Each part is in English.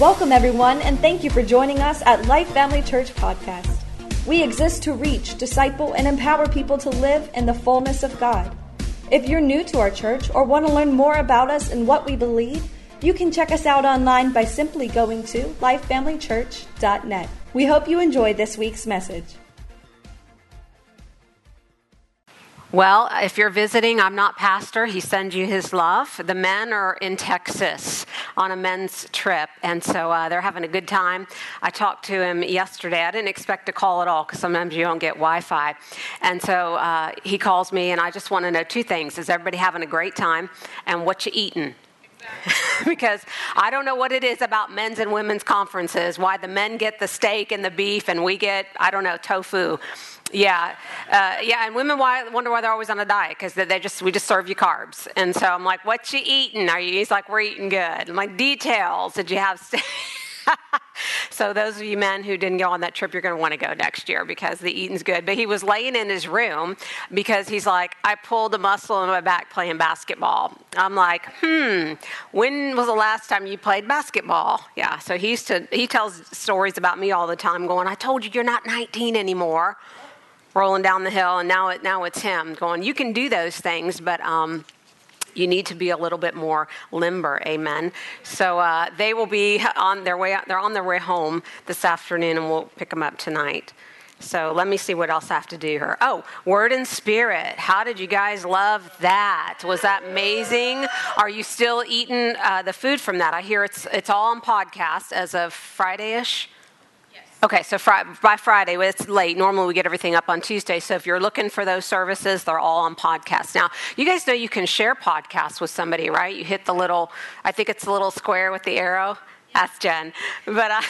Welcome, everyone, and thank you for joining us at Life Family Church Podcast. We exist to reach, disciple, and empower people to live in the fullness of God. If you're new to our church or want to learn more about us and what we believe, you can check us out online by simply going to lifefamilychurch.net. We hope you enjoy this week's message. Well, if you're visiting, I'm not pastor. He sends you his love. The men are in Texas on a men's trip, and so uh, they're having a good time. I talked to him yesterday. I didn't expect to call at all because sometimes you don't get Wi Fi. And so uh, he calls me, and I just want to know two things Is everybody having a great time? And what you eating? because I don't know what it is about men's and women's conferences, why the men get the steak and the beef and we get, I don't know, tofu. Yeah, uh, yeah, and women wonder why they're always on a diet because they just we just serve you carbs, and so I'm like, "What you eating? Are you?" He's like, "We're eating good." I'm like, "Details? Did you have?" so those of you men who didn't go on that trip, you're going to want to go next year because the eating's good. But he was laying in his room because he's like, I pulled a muscle in my back playing basketball. I'm like, hmm, when was the last time you played basketball? Yeah. So he used to he tells stories about me all the time, going, I told you you're not 19 anymore rolling down the hill, and now it now it's him going. You can do those things, but um, you need to be a little bit more limber. Amen. So uh, they will be on their way. They're on their way home this afternoon, and we'll pick them up tonight. So let me see what else I have to do here. Oh, Word and Spirit. How did you guys love that? Was that amazing? Are you still eating uh, the food from that? I hear it's it's all on podcast as of Friday ish. Okay, so fr- by Friday, it's late. Normally we get everything up on Tuesday. So if you're looking for those services, they're all on podcasts. Now, you guys know you can share podcasts with somebody, right? You hit the little, I think it's the little square with the arrow. Ask Jen. But uh,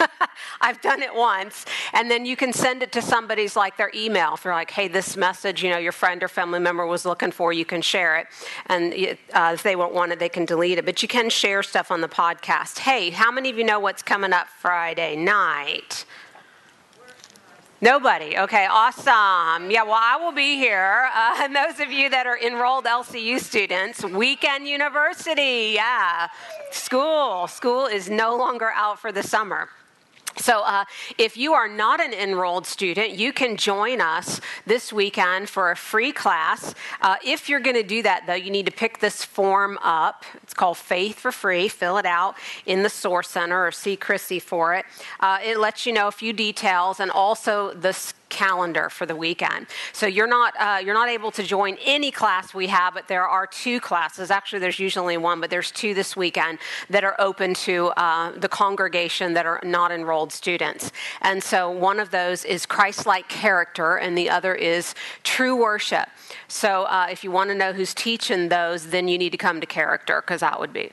I've done it once. And then you can send it to somebody's like their email. If they're like, hey, this message, you know, your friend or family member was looking for, you can share it. And uh, if they won't want it, they can delete it. But you can share stuff on the podcast. Hey, how many of you know what's coming up Friday night? Nobody. Okay, awesome. Yeah, well, I will be here. Uh, and those of you that are enrolled LCU students, Weekend University. Yeah, school. School is no longer out for the summer. So, uh, if you are not an enrolled student, you can join us this weekend for a free class. Uh, if you're going to do that, though, you need to pick this form up. It's called Faith for Free. Fill it out in the Source Center or see Chrissy for it. Uh, it lets you know a few details and also the calendar for the weekend. So you're not uh, you're not able to join any class we have, but there are two classes. Actually, there's usually one, but there's two this weekend that are open to uh, the congregation that are not enrolled students. And so one of those is Christ-like character, and the other is true worship. So uh, if you want to know who's teaching those, then you need to come to character because that would be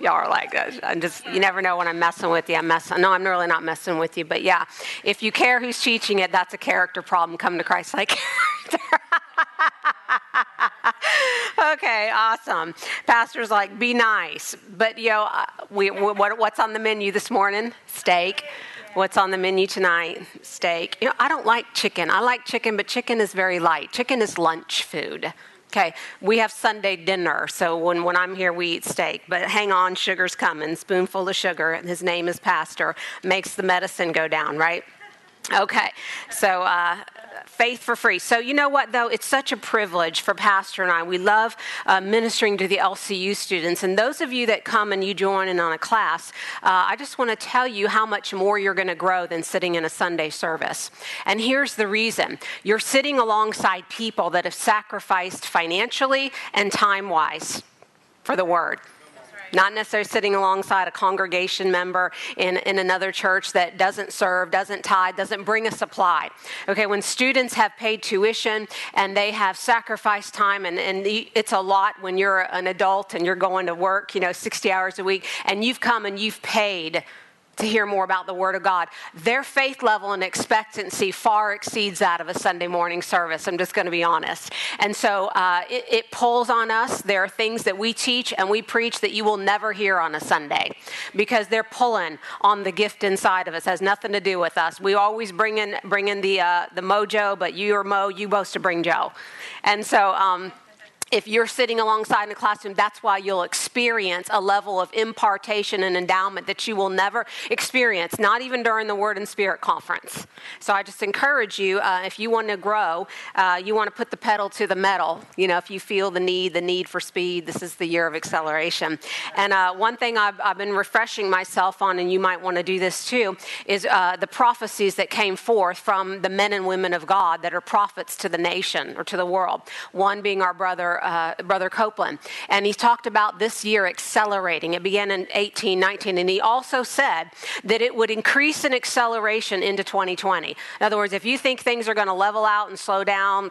y'all are like, uh, I'm just, you never know when I'm messing with you. I'm messing, no, I'm really not messing with you. But yeah, if you care who's teaching it, that's a character problem. Come to Christ like character. okay, awesome. Pastor's like, be nice. But, you know, uh, we, what, what's on the menu this morning? Steak. What's on the menu tonight? Steak. You know, I don't like chicken. I like chicken, but chicken is very light. Chicken is lunch food. Okay, we have Sunday dinner, so when, when I'm here, we eat steak. But hang on, sugar's coming. Spoonful of sugar, and his name is Pastor, makes the medicine go down, right? Okay, so uh, faith for free. So, you know what, though? It's such a privilege for Pastor and I. We love uh, ministering to the LCU students. And those of you that come and you join in on a class, uh, I just want to tell you how much more you're going to grow than sitting in a Sunday service. And here's the reason you're sitting alongside people that have sacrificed financially and time wise for the word not necessarily sitting alongside a congregation member in, in another church that doesn't serve, doesn't tithe, doesn't bring a supply. Okay, when students have paid tuition and they have sacrificed time, and, and it's a lot when you're an adult and you're going to work, you know, 60 hours a week, and you've come and you've paid to hear more about the Word of God. Their faith level and expectancy far exceeds that of a Sunday morning service. I'm just going to be honest. And so uh, it, it pulls on us. There are things that we teach and we preach that you will never hear on a Sunday because they're pulling on the gift inside of us. It has nothing to do with us. We always bring in, bring in the, uh, the mojo, but you are Mo, you boast to bring Joe. And so, um, if you're sitting alongside in a classroom, that's why you'll experience a level of impartation and endowment that you will never experience, not even during the Word and Spirit conference. So I just encourage you, uh, if you want to grow, uh, you want to put the pedal to the metal. You know, if you feel the need, the need for speed, this is the year of acceleration. And uh, one thing I've, I've, been refreshing myself on, and you might want to do this too, is uh, the prophecies that came forth from the men and women of God that are prophets to the nation or to the world. One being our brother uh, Brother Copeland. And he talked about this year accelerating. It began in 18, 19. And he also said that it would increase in acceleration into 2020. In other words, if you think things are going to level out and slow down,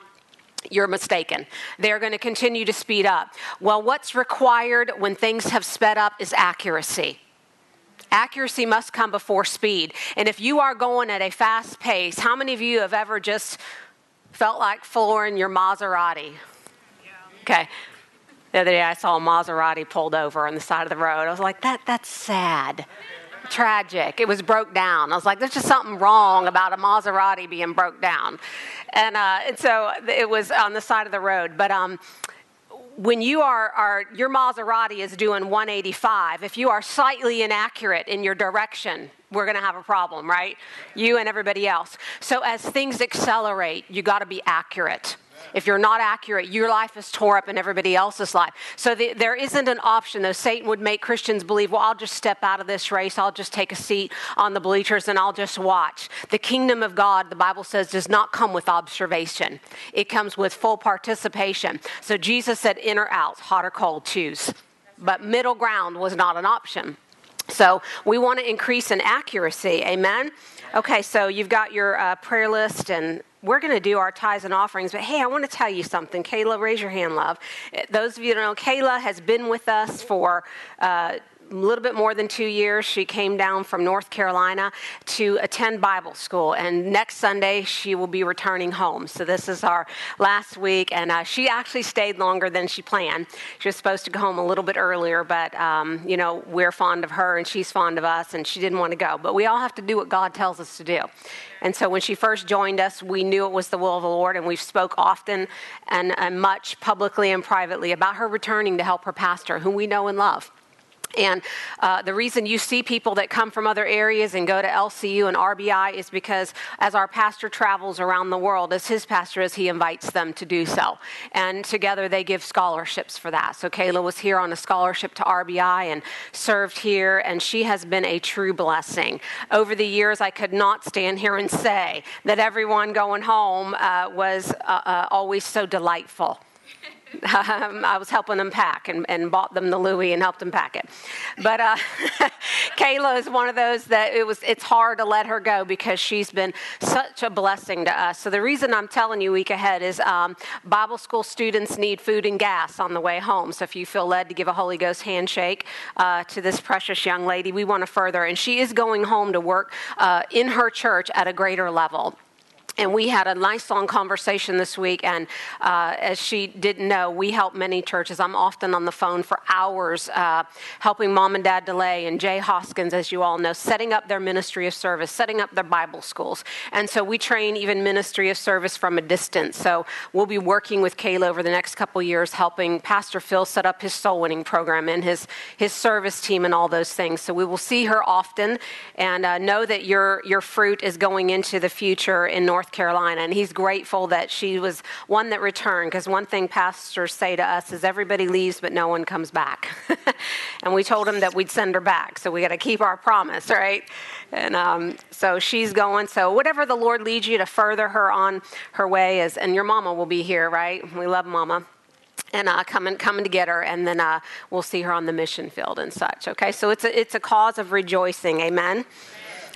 you're mistaken. They're going to continue to speed up. Well, what's required when things have sped up is accuracy. Accuracy must come before speed. And if you are going at a fast pace, how many of you have ever just felt like flooring your Maserati? Okay. The other day I saw a Maserati pulled over on the side of the road. I was like, that, that's sad. Tragic. It was broke down. I was like, there's just something wrong about a Maserati being broke down. And, uh, and so it was on the side of the road. But um, when you are, are, your Maserati is doing 185, if you are slightly inaccurate in your direction, we're going to have a problem, right? You and everybody else. So as things accelerate, you got to be accurate. If you're not accurate, your life is tore up in everybody else's life. So the, there isn't an option, though. Satan would make Christians believe, well, I'll just step out of this race. I'll just take a seat on the bleachers and I'll just watch. The kingdom of God, the Bible says, does not come with observation, it comes with full participation. So Jesus said, in or out, hot or cold, choose. But middle ground was not an option. So we want to increase in accuracy. Amen. Okay, so you've got your uh, prayer list and we're going to do our tithes and offerings, but hey, I want to tell you something. Kayla, raise your hand, love. Those of you that know, Kayla has been with us for. Uh, a little bit more than two years. She came down from North Carolina to attend Bible school, and next Sunday she will be returning home. So this is our last week, and uh, she actually stayed longer than she planned. She was supposed to go home a little bit earlier, but um, you know we're fond of her and she's fond of us, and she didn't want to go. But we all have to do what God tells us to do. And so when she first joined us, we knew it was the will of the Lord, and we spoke often and, and much publicly and privately about her returning to help her pastor, whom we know and love. And uh, the reason you see people that come from other areas and go to LCU and RBI is because as our pastor travels around the world, as his pastor is, he invites them to do so. And together they give scholarships for that. So Kayla was here on a scholarship to RBI and served here, and she has been a true blessing. Over the years, I could not stand here and say that everyone going home uh, was uh, uh always so delightful. Um, I was helping them pack and, and, bought them the Louis and helped them pack it. But uh, Kayla is one of those that it was. It's hard to let her go because she's been such a blessing to us. So the reason I'm telling you week ahead is um, Bible school students need food and gas on the way home. So if you feel led to give a Holy Ghost handshake uh, to this precious young lady, we want to further. And she is going home to work uh, in her church at a greater level and we had a nice long conversation this week and uh, as she didn't know we help many churches. I'm often on the phone for hours uh, helping mom and dad delay and jay hoskins as you all know setting up their ministry of service setting up their bible schools. And so we train even ministry of service from a distance. So we'll be working with kayla over the next couple years helping pastor phil set up his soul winning program and his, his service team and all those things. So we will see her often and uh, know that your, your fruit is going into the future in north Carolina, and he's grateful that she was one that returned. Because one thing pastors say to us is everybody leaves, but no one comes back. and we told him that we'd send her back, so we got to keep our promise, right? And um, so she's going. So whatever the Lord leads you to further her on her way is, and your mama will be here, right? We love mama and uh, coming coming to get her, and then uh, we'll see her on the mission field and such. Okay, so it's a, it's a cause of rejoicing. Amen.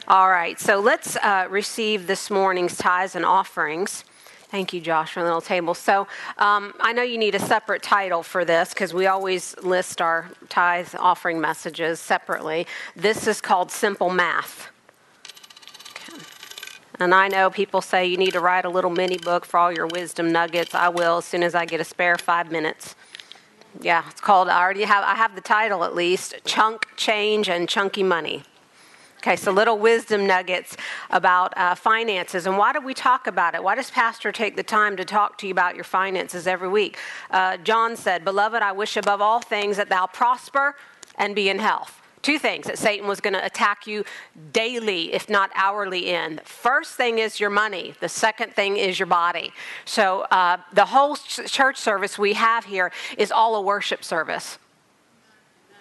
All right, so let's uh, receive this morning's tithes and offerings. Thank you, Josh, for the little table. So um, I know you need a separate title for this because we always list our tithe offering messages separately. This is called Simple Math. And I know people say you need to write a little mini book for all your wisdom nuggets. I will as soon as I get a spare five minutes. Yeah, it's called, I already have, I have the title at least Chunk Change and Chunky Money. Okay, so little wisdom nuggets about uh, finances. And why do we talk about it? Why does Pastor take the time to talk to you about your finances every week? Uh, John said, Beloved, I wish above all things that thou prosper and be in health. Two things that Satan was going to attack you daily, if not hourly, in. First thing is your money, the second thing is your body. So, uh, the whole church service we have here is all a worship service.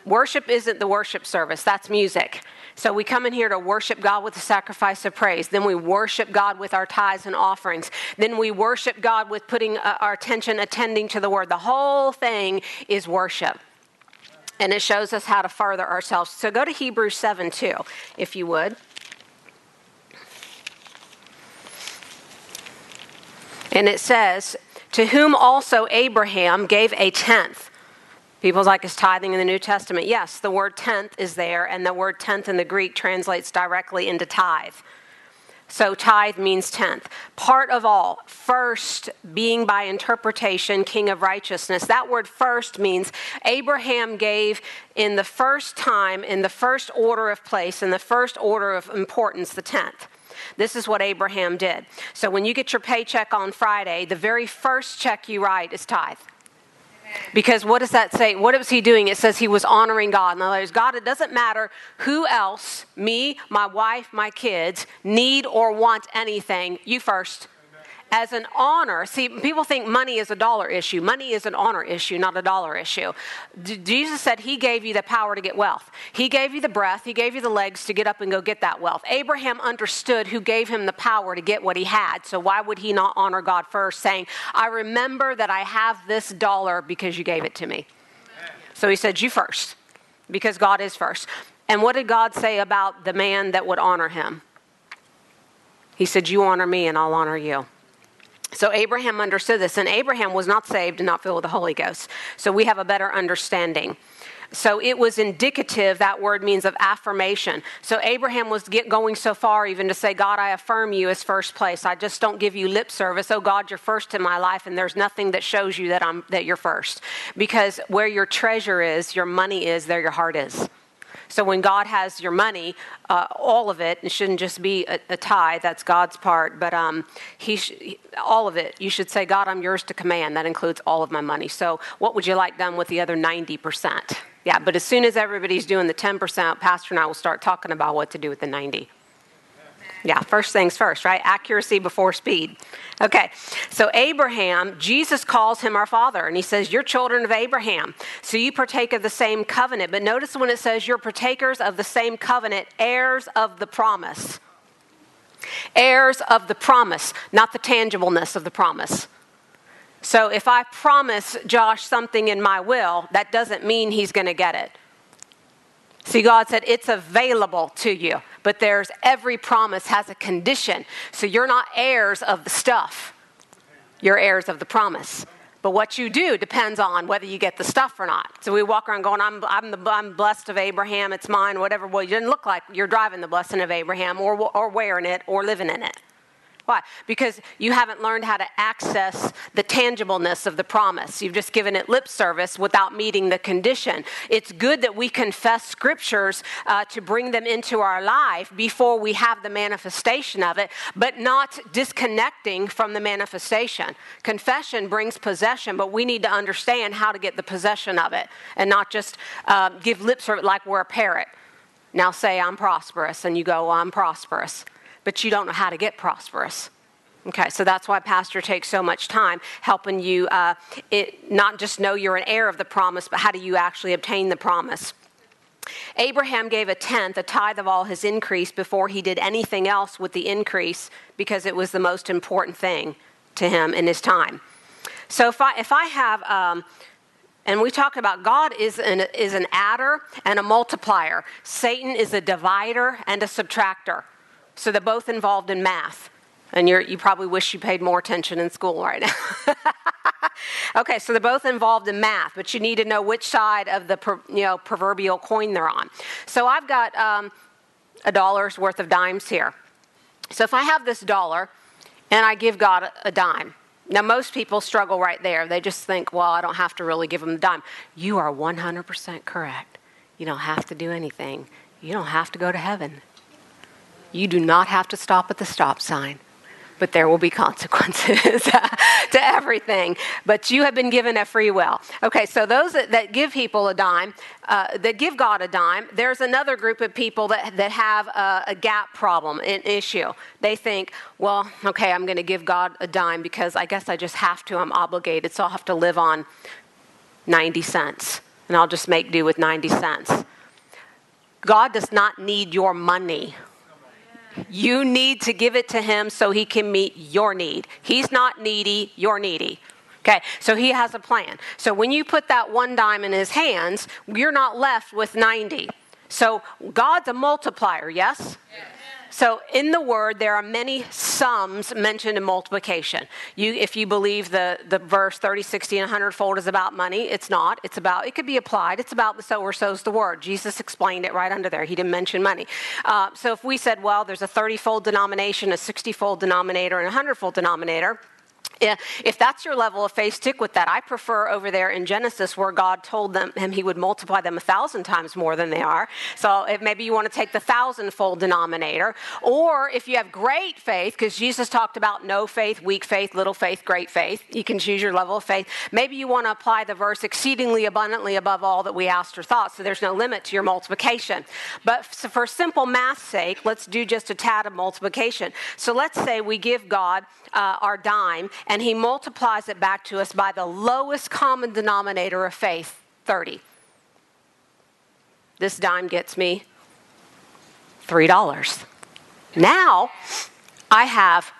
Worship isn't the worship service, that's music. So we come in here to worship God with the sacrifice of praise. Then we worship God with our tithes and offerings. Then we worship God with putting uh, our attention attending to the word. The whole thing is worship. And it shows us how to further ourselves. So go to Hebrews 7 2, if you would. And it says, To whom also Abraham gave a tenth People's like, is tithing in the New Testament? Yes, the word tenth is there, and the word tenth in the Greek translates directly into tithe. So tithe means tenth. Part of all, first being by interpretation, king of righteousness. That word first means Abraham gave in the first time, in the first order of place, in the first order of importance, the tenth. This is what Abraham did. So when you get your paycheck on Friday, the very first check you write is tithe. Because what does that say? What was he doing? It says he was honoring God. In other words, God, it doesn't matter who else, me, my wife, my kids, need or want anything, you first as an honor. See, people think money is a dollar issue. Money is an honor issue, not a dollar issue. D- Jesus said he gave you the power to get wealth. He gave you the breath, he gave you the legs to get up and go get that wealth. Abraham understood who gave him the power to get what he had. So why would he not honor God first, saying, I remember that I have this dollar because you gave it to me? So he said, You first, because God is first. And what did God say about the man that would honor him? He said, You honor me and I'll honor you. So Abraham understood this, and Abraham was not saved and not filled with the Holy Ghost. So we have a better understanding. So it was indicative, that word means of affirmation. So Abraham was going so far even to say, God, I affirm you as first place. I just don't give you lip service. Oh God, you're first in my life, and there's nothing that shows you that I'm that you're first. Because where your treasure is, your money is, there your heart is. So when God has your money, uh, all of it, it shouldn't just be a, a that's God's part, but um, he sh- all of it, you should say, God, I'm yours to command. That includes all of my money. So what would you like done with the other 90%? Yeah, but as soon as everybody's doing the 10%, Pastor and I will start talking about what to do with the 90. Yeah, first things first, right? Accuracy before speed. Okay, so Abraham, Jesus calls him our father, and he says, You're children of Abraham, so you partake of the same covenant. But notice when it says you're partakers of the same covenant, heirs of the promise. Heirs of the promise, not the tangibleness of the promise. So if I promise Josh something in my will, that doesn't mean he's going to get it. See, God said it's available to you, but there's every promise has a condition. So you're not heirs of the stuff, you're heirs of the promise. But what you do depends on whether you get the stuff or not. So we walk around going, I'm, I'm, the, I'm blessed of Abraham, it's mine, whatever. Well, you didn't look like you're driving the blessing of Abraham or, or wearing it or living in it. Why? Because you haven't learned how to access the tangibleness of the promise. You've just given it lip service without meeting the condition. It's good that we confess scriptures uh, to bring them into our life before we have the manifestation of it, but not disconnecting from the manifestation. Confession brings possession, but we need to understand how to get the possession of it and not just uh, give lip service like we're a parrot. Now say, I'm prosperous, and you go, well, I'm prosperous but you don't know how to get prosperous. Okay, so that's why Pastor takes so much time helping you uh, it, not just know you're an heir of the promise, but how do you actually obtain the promise. Abraham gave a tenth, a tithe of all his increase, before he did anything else with the increase because it was the most important thing to him in his time. So if I, if I have, um, and we talk about God is an, is an adder and a multiplier, Satan is a divider and a subtractor. So they're both involved in math. And you probably wish you paid more attention in school right now. okay, so they're both involved in math, but you need to know which side of the you know, proverbial coin they're on. So I've got um, a dollar's worth of dimes here. So if I have this dollar and I give God a dime, now most people struggle right there. They just think, well, I don't have to really give them the dime. You are 100% correct. You don't have to do anything, you don't have to go to heaven. You do not have to stop at the stop sign but there will be consequences to everything. But you have been given a free will. Okay, so those that, that give people a dime, uh, that give God a dime, there's another group of people that, that have a, a gap problem, an issue. They think, well, okay, I'm going to give God a dime because I guess I just have to. I'm obligated, so I'll have to live on 90 cents, and I'll just make do with 90 cents. God does not need your money. You need to give it to him so he can meet your need. He's not needy, you're needy. Okay, so he has a plan. So when you put that one dime in his hands, you're not left with 90. So God's a multiplier, yes? yes. So in the word, there are many sums mentioned in multiplication. You, if you believe the, the verse 30, 60, and 100 fold is about money, it's not. It's about, it could be applied. It's about the sower sows the word. Jesus explained it right under there. He didn't mention money. Uh, so if we said, well, there's a 30 fold denomination, a 60 fold denominator, and a 100 fold denominator, if that's your level of faith, stick with that. I prefer over there in Genesis where God told them him he would multiply them a thousand times more than they are. So if maybe you want to take the thousandfold denominator, or if you have great faith, because Jesus talked about no faith, weak faith, little faith, great faith. You can choose your level of faith. Maybe you want to apply the verse exceedingly abundantly above all that we asked or thought. So there's no limit to your multiplication. But for simple math's sake, let's do just a tad of multiplication. So let's say we give God uh, our dime and he multiplies it back to us by the lowest common denominator of faith 30. This dime gets me $3. Now I have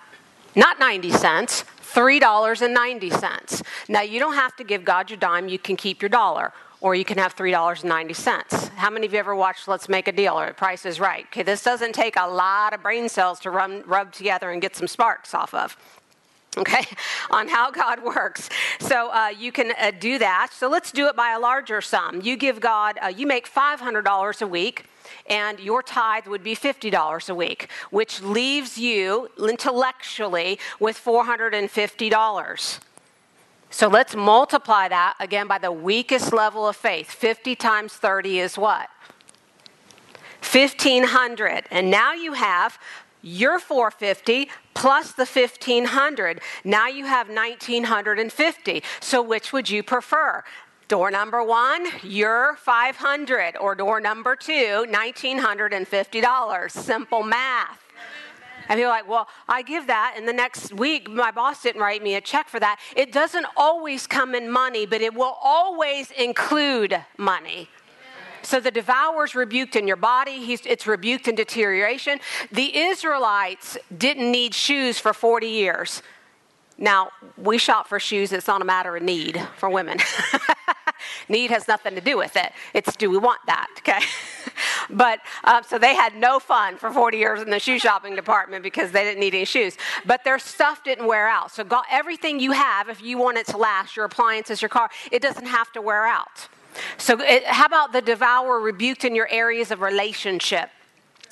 not 90 cents, $3.90. Now you don't have to give God your dime, you can keep your dollar or you can have $3.90. How many of you ever watched Let's Make a Deal or The Price is Right? Okay, this doesn't take a lot of brain cells to run, rub together and get some sparks off of okay, on how God works. So uh, you can uh, do that. So let's do it by a larger sum. You give God, uh, you make $500 a week. And your tithe would be $50 a week, which leaves you intellectually with $450. So let's multiply that again by the weakest level of faith. 50 times 30 is what? 1500. And now you have your 450 plus the 1500. Now you have 1950. So which would you prefer? Door number one, your 500, or door number two, $1,950. Simple math. And people are like, well, I give that, and the next week my boss didn't write me a check for that. It doesn't always come in money, but it will always include money. So the devour's rebuked in your body, He's, it's rebuked in deterioration. The Israelites didn't need shoes for 40 years. Now, we shop for shoes, it's not a matter of need for women. need has nothing to do with it. It's do we want that, okay? but um, so they had no fun for 40 years in the shoe shopping department because they didn't need any shoes. But their stuff didn't wear out. So, God, everything you have, if you want it to last, your appliances, your car, it doesn't have to wear out. So, it, how about the devourer rebuked in your areas of relationship?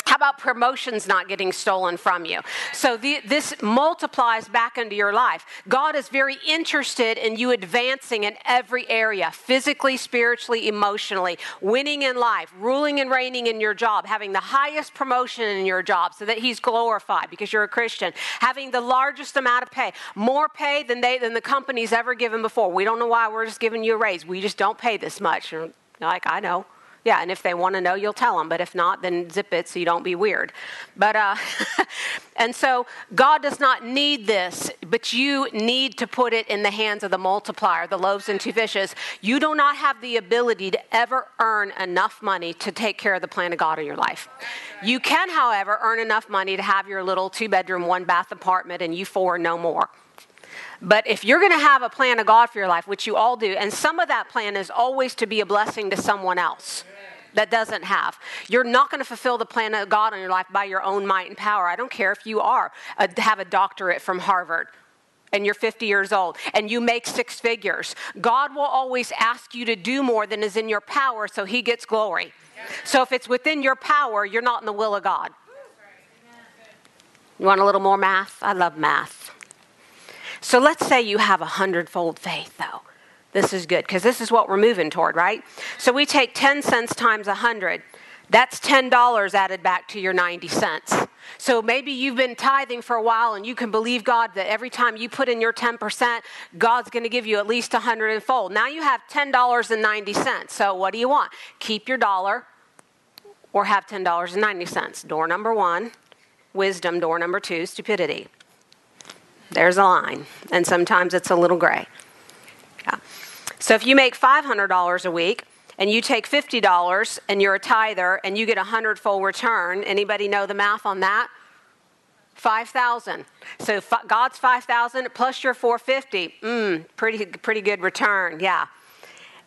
How about promotions not getting stolen from you? So the, this multiplies back into your life. God is very interested in you advancing in every area physically, spiritually, emotionally, winning in life, ruling and reigning in your job, having the highest promotion in your job so that He's glorified because you're a Christian, having the largest amount of pay, more pay than, they, than the company's ever given before. We don't know why we're just giving you a raise. We just don't pay this much. You're like, I know. Yeah, and if they want to know, you'll tell them. But if not, then zip it so you don't be weird. But uh, and so God does not need this, but you need to put it in the hands of the multiplier, the loaves and two fishes. You do not have the ability to ever earn enough money to take care of the plan of God in your life. You can, however, earn enough money to have your little two bedroom, one bath apartment, and you four no more. But if you're going to have a plan of God for your life, which you all do, and some of that plan is always to be a blessing to someone else that doesn't have. You're not going to fulfill the plan of God in your life by your own might and power. I don't care if you are a, have a doctorate from Harvard and you're 50 years old and you make six figures. God will always ask you to do more than is in your power so he gets glory. So if it's within your power, you're not in the will of God. You want a little more math? I love math. So let's say you have a hundredfold faith, though. This is good because this is what we're moving toward, right? So we take 10 cents times 100. That's $10 added back to your 90 cents. So maybe you've been tithing for a while and you can believe God that every time you put in your 10%, God's going to give you at least 100 in fold. Now you have $10.90. So what do you want? Keep your dollar or have $10.90. Door number one, wisdom. Door number two, stupidity. There's a line. And sometimes it's a little gray. Yeah. So if you make $500 a week, and you take $50 and you're a tither and you get a hundredfold return, anybody know the math on that? 5,000. So God's 5,000 plus your 450. Mm, pretty pretty good return. Yeah.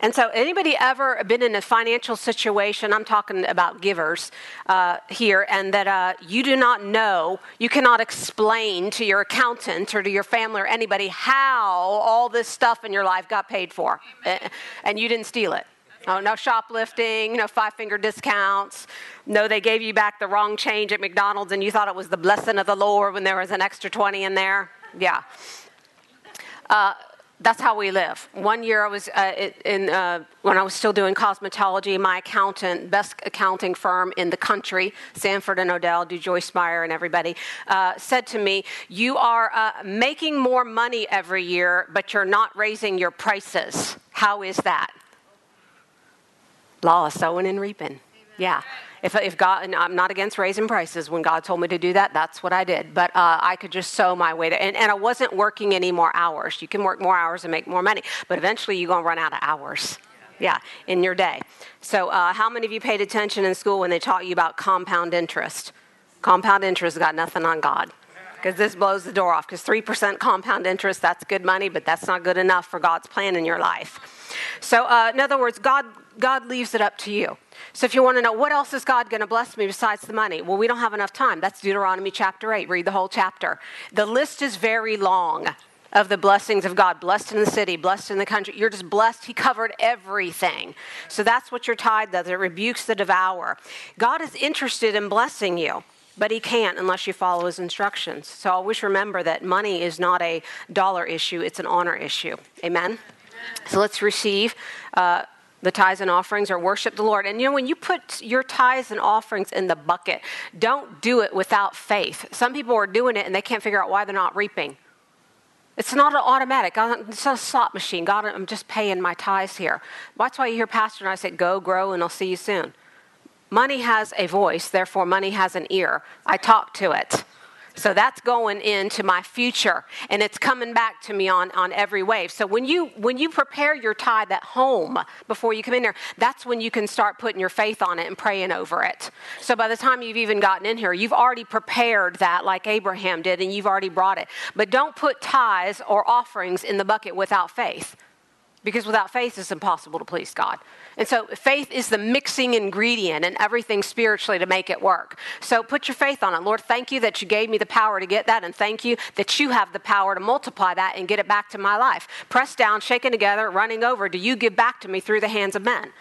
And so, anybody ever been in a financial situation? I'm talking about givers uh, here, and that uh, you do not know, you cannot explain to your accountant or to your family or anybody how all this stuff in your life got paid for, Amen. and you didn't steal it. Oh, no shoplifting, no five finger discounts. No, they gave you back the wrong change at McDonald's and you thought it was the blessing of the Lord when there was an extra 20 in there. Yeah. Uh, that's how we live. One year I was uh, in, uh, when I was still doing cosmetology, my accountant, best accounting firm in the country, Sanford and O'Dell, do Joyce Meyer and everybody, uh, said to me, "You are uh, making more money every year, but you're not raising your prices. How is that?" Law of sowing and reaping. Yeah. If, if God, and I'm not against raising prices. When God told me to do that, that's what I did. But uh, I could just sow my way there. And, and I wasn't working any more hours. You can work more hours and make more money. But eventually you're going to run out of hours. Yeah, in your day. So, uh, how many of you paid attention in school when they taught you about compound interest? Compound interest got nothing on God because this blows the door off. Because 3% compound interest, that's good money, but that's not good enough for God's plan in your life. So, uh, in other words, God, God leaves it up to you. So, if you want to know what else is God going to bless me besides the money, well, we don't have enough time. That's Deuteronomy chapter 8. Read the whole chapter. The list is very long of the blessings of God blessed in the city, blessed in the country. You're just blessed. He covered everything. So, that's what your tithe does it rebukes the devourer. God is interested in blessing you. But he can't unless you follow his instructions. So always remember that money is not a dollar issue, it's an honor issue. Amen? So let's receive uh, the tithes and offerings or worship the Lord. And you know, when you put your tithes and offerings in the bucket, don't do it without faith. Some people are doing it and they can't figure out why they're not reaping. It's not an automatic. Uh, it's not a slot machine. God, I'm just paying my tithes here. That's why you hear Pastor and I say, go, grow, and I'll see you soon. Money has a voice, therefore, money has an ear. I talk to it. So that's going into my future and it's coming back to me on, on every wave. So when you when you prepare your tithe at home before you come in there, that's when you can start putting your faith on it and praying over it. So by the time you've even gotten in here, you've already prepared that like Abraham did and you've already brought it. But don't put tithes or offerings in the bucket without faith. Because without faith, it's impossible to please God. And so faith is the mixing ingredient and everything spiritually to make it work. So put your faith on it. Lord, thank you that you gave me the power to get that, and thank you that you have the power to multiply that and get it back to my life. Pressed down, shaken together, running over, do you give back to me through the hands of men?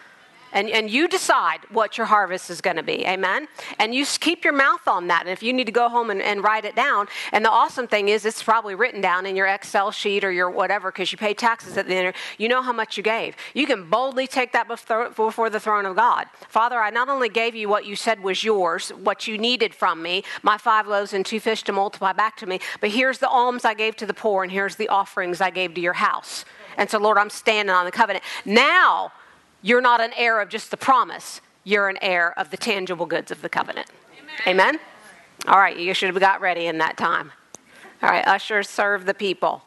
And, and you decide what your harvest is going to be. Amen? And you keep your mouth on that. And if you need to go home and, and write it down, and the awesome thing is it's probably written down in your Excel sheet or your whatever because you pay taxes at the end. You know how much you gave. You can boldly take that before the throne of God. Father, I not only gave you what you said was yours, what you needed from me, my five loaves and two fish to multiply back to me, but here's the alms I gave to the poor, and here's the offerings I gave to your house. And so, Lord, I'm standing on the covenant. Now, you're not an heir of just the promise, you're an heir of the tangible goods of the covenant. Amen? Amen? All right, you should have got ready in that time. All right, ushers, serve the people.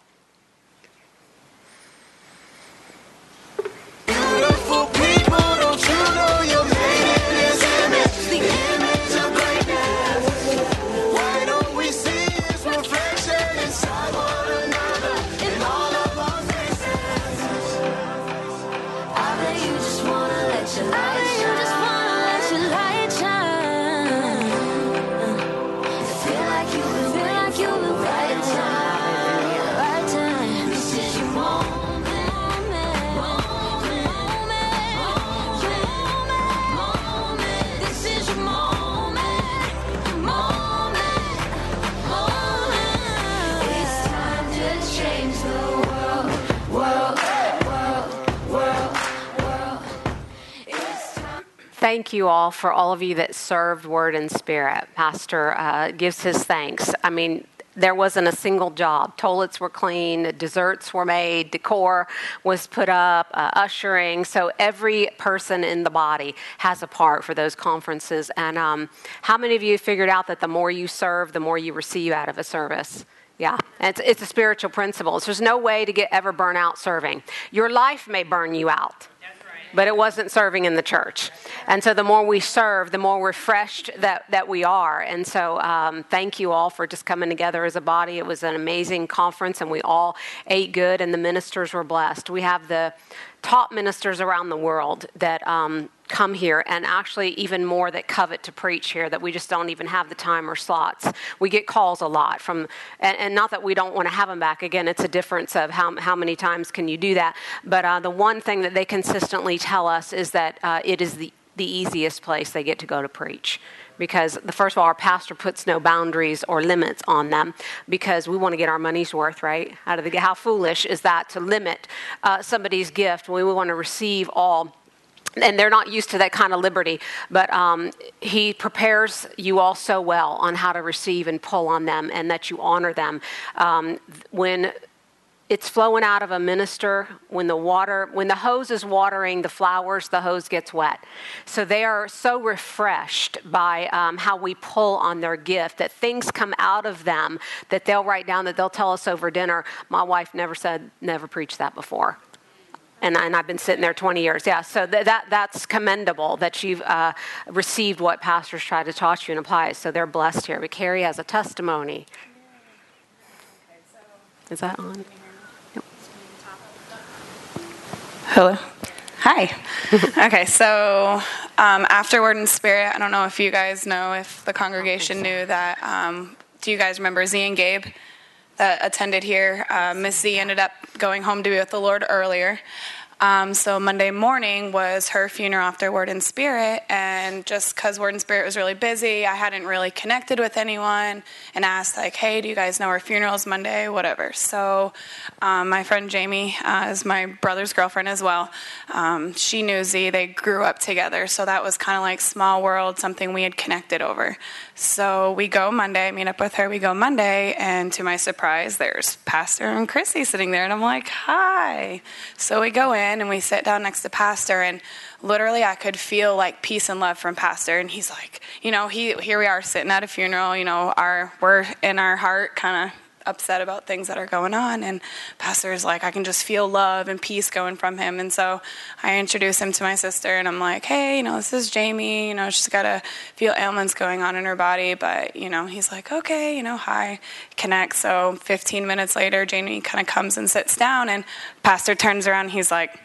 Thank you all for all of you that served Word and Spirit. Pastor uh, gives his thanks. I mean, there wasn't a single job. Toilets were clean, desserts were made, decor was put up, uh, ushering. So every person in the body has a part for those conferences. And um, how many of you figured out that the more you serve, the more you receive out of a service? Yeah, it's, it's a spiritual principle. There's no way to get ever burn out serving. Your life may burn you out but it wasn't serving in the church. And so the more we serve, the more refreshed that, that we are. And so um, thank you all for just coming together as a body. It was an amazing conference, and we all ate good, and the ministers were blessed. We have the top ministers around the world that um, come here, and actually even more that covet to preach here that we just don't even have the time or slots. We get calls a lot from, and, and not that we don't want to have them back. Again, it's a difference of how, how many times can you do that. But uh, the one thing that they consistently tell us is that uh, it is the, the easiest place they get to go to preach because the first of all our pastor puts no boundaries or limits on them because we want to get our money's worth right out of the how foolish is that to limit uh, somebody's gift when we want to receive all and they're not used to that kind of liberty but um, he prepares you all so well on how to receive and pull on them and that you honor them. Um, when it's flowing out of a minister when the water when the hose is watering the flowers the hose gets wet. So they are so refreshed by um, how we pull on their gift that things come out of them that they'll write down that they'll tell us over dinner. My wife never said never preached that before and, and I've been sitting there 20 years. Yeah, so th- that that's commendable that you've uh, received what pastors try to teach you and apply. So they're blessed here. But Carrie has a testimony. Is that on? Hello. Hi. okay, so um, after Word and Spirit, I don't know if you guys know if the congregation knew that. Um, do you guys remember Z and Gabe that attended here? Uh, Miss Z ended up going home to be with the Lord earlier. Um, so Monday morning was her funeral after Word and Spirit, and just because Word and Spirit was really busy, I hadn't really connected with anyone and asked like, "Hey, do you guys know her funeral is Monday? Whatever." So um, my friend Jamie uh, is my brother's girlfriend as well. Um, she knew Z; they grew up together, so that was kind of like small world, something we had connected over. So we go Monday, I meet up with her. We go Monday, and to my surprise, there's Pastor and Chrissy sitting there, and I'm like, "Hi." So we go in and we sit down next to Pastor, and literally I could feel like peace and love from Pastor. And he's like, you know, he here we are sitting at a funeral. You know, our we're in our heart kind of upset about things that are going on. And Pastor is like, I can just feel love and peace going from him. And so I introduce him to my sister, and I'm like, hey, you know, this is Jamie. You know, she's got a few ailments going on in her body, but you know, he's like, okay, you know, hi, connect. So 15 minutes later, Jamie kind of comes and sits down, and Pastor turns around. he's like,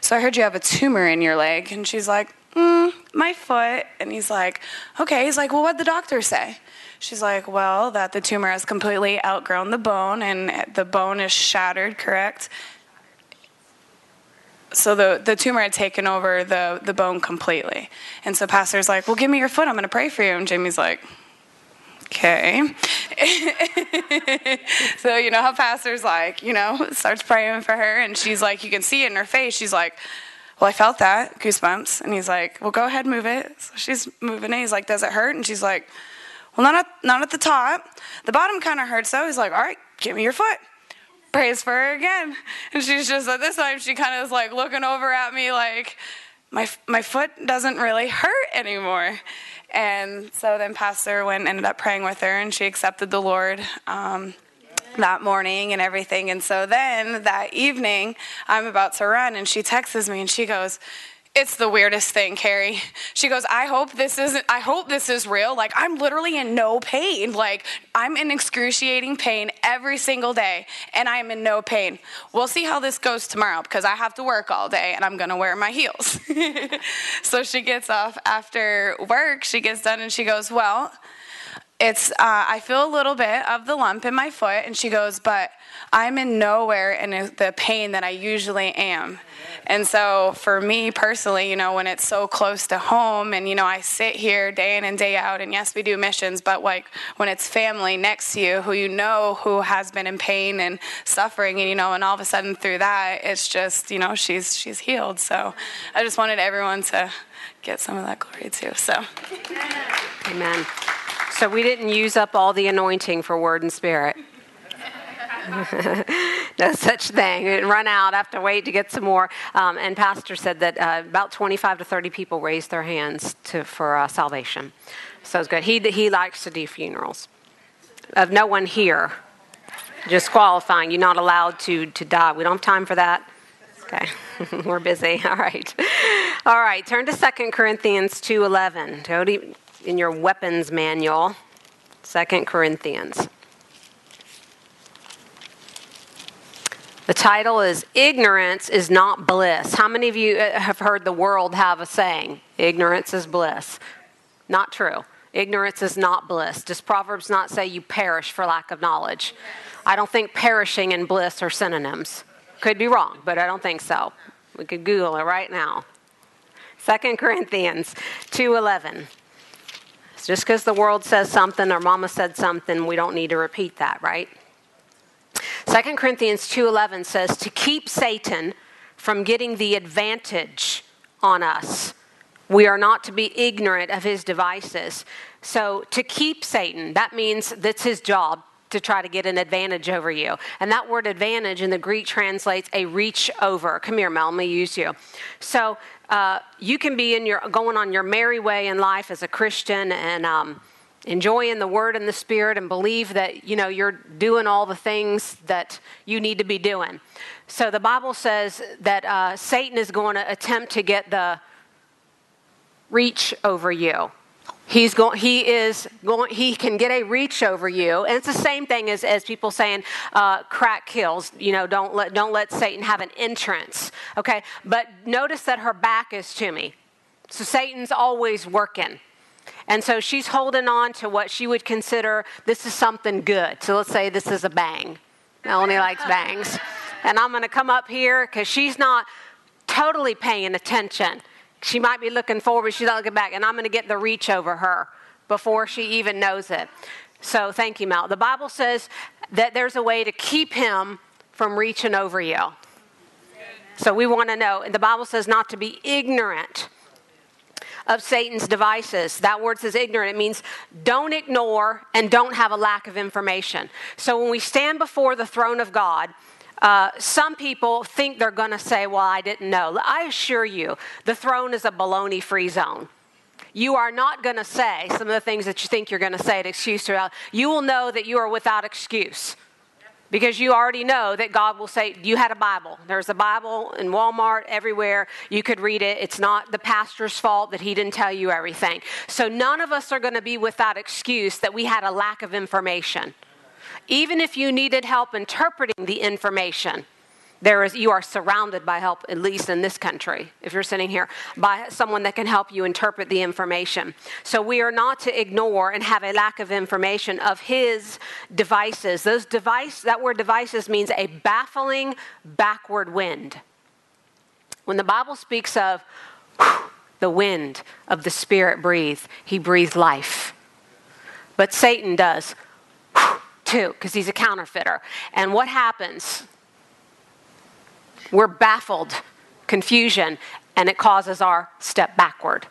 so I heard you have a tumor in your leg, and she's like. Mm, my foot. And he's like, okay. He's like, well, what'd the doctor say? She's like, Well, that the tumor has completely outgrown the bone and the bone is shattered, correct? So the, the tumor had taken over the, the bone completely. And so pastor's like, Well, give me your foot. I'm going to pray for you. And Jamie's like, Okay. so, you know how pastor's like, you know, starts praying for her. And she's like, You can see it in her face. She's like, well, I felt that, goosebumps. And he's like, well, go ahead, move it. So she's moving it. He's like, does it hurt? And she's like, well, not at, not at the top. The bottom kind of hurts though. He's like, all right, give me your foot. Prays for her again. And she's just at this time, she kind of is like looking over at me like, my, my foot doesn't really hurt anymore. And so then Pastor went ended up praying with her, and she accepted the Lord. Um, that morning and everything. And so then that evening, I'm about to run, and she texts me and she goes, it's the weirdest thing, Carrie. She goes, I hope this isn't, I hope this is real. Like, I'm literally in no pain. Like, I'm in excruciating pain every single day, and I am in no pain. We'll see how this goes tomorrow because I have to work all day and I'm gonna wear my heels. so she gets off after work, she gets done, and she goes, Well, it's uh, I feel a little bit of the lump in my foot, and she goes, but I'm in nowhere in the pain that I usually am. And so for me personally, you know, when it's so close to home, and you know, I sit here day in and day out, and yes, we do missions, but like when it's family next to you who you know who has been in pain and suffering, and you know, and all of a sudden through that, it's just you know, she's she's healed. So I just wanted everyone to get some of that glory too. So, Amen. So we didn't use up all the anointing for word and spirit. no such thing. It run out. I have to wait to get some more. Um, and Pastor said that uh, about 25 to 30 people raised their hands to, for uh, salvation. So it's good. He, he likes to do funerals. Of no one here, just qualifying. You're not allowed to, to die. We don't have time for that. Okay, we're busy. All right. All right, turn to 2 Corinthians 2.11. Go to in your weapons manual, Second Corinthians. The title is Ignorance is Not Bliss. How many of you uh, have heard the world have a saying, Ignorance is bliss? Not true. Ignorance is not bliss. Does Proverbs not say you perish for lack of knowledge? I don't think perishing and bliss are synonyms. Could be wrong, but I don't think so. We could Google it right now. Second Corinthians 2:11. Just because the world says something or mama said something, we don't need to repeat that, right? 2 Corinthians 2:11 says to keep Satan from getting the advantage on us. We are not to be ignorant of his devices. So to keep Satan, that means that's his job to try to get an advantage over you. And that word advantage in the Greek translates a reach over. Come here, Mel, let me use you. So uh, you can be in your going on your merry way in life as a Christian and um, enjoying the Word and the Spirit and believe that you know you're doing all the things that you need to be doing. So the Bible says that uh, Satan is going to attempt to get the reach over you. He's going, he is going, he can get a reach over you. And it's the same thing as, as people saying, uh, crack kills, you know, don't let, don't let Satan have an entrance. Okay. But notice that her back is to me. So Satan's always working. And so she's holding on to what she would consider this is something good. So let's say this is a bang. Melanie likes bangs. And I'm going to come up here because she's not totally paying attention. She might be looking forward, she's not looking back, and I'm going to get the reach over her before she even knows it. So thank you, Mel. The Bible says that there's a way to keep him from reaching over you. So we want to know, and the Bible says not to be ignorant of Satan's devices. That word says ignorant. It means don't ignore and don't have a lack of information. So when we stand before the throne of God, uh, some people think they're going to say, Well, I didn't know. I assure you, the throne is a baloney free zone. You are not going to say some of the things that you think you're going to say to excuse throughout. You will know that you are without excuse because you already know that God will say, You had a Bible. There's a Bible in Walmart, everywhere. You could read it. It's not the pastor's fault that he didn't tell you everything. So none of us are going to be without excuse that we had a lack of information even if you needed help interpreting the information, there is you are surrounded by help at least in this country if you're sitting here by someone that can help you interpret the information so we are not to ignore and have a lack of information of his devices those device that word devices means a baffling backward wind when the bible speaks of the wind of the spirit breathe he breathed life but satan does too, because he's a counterfeiter. And what happens? We're baffled, confusion, and it causes our step backward.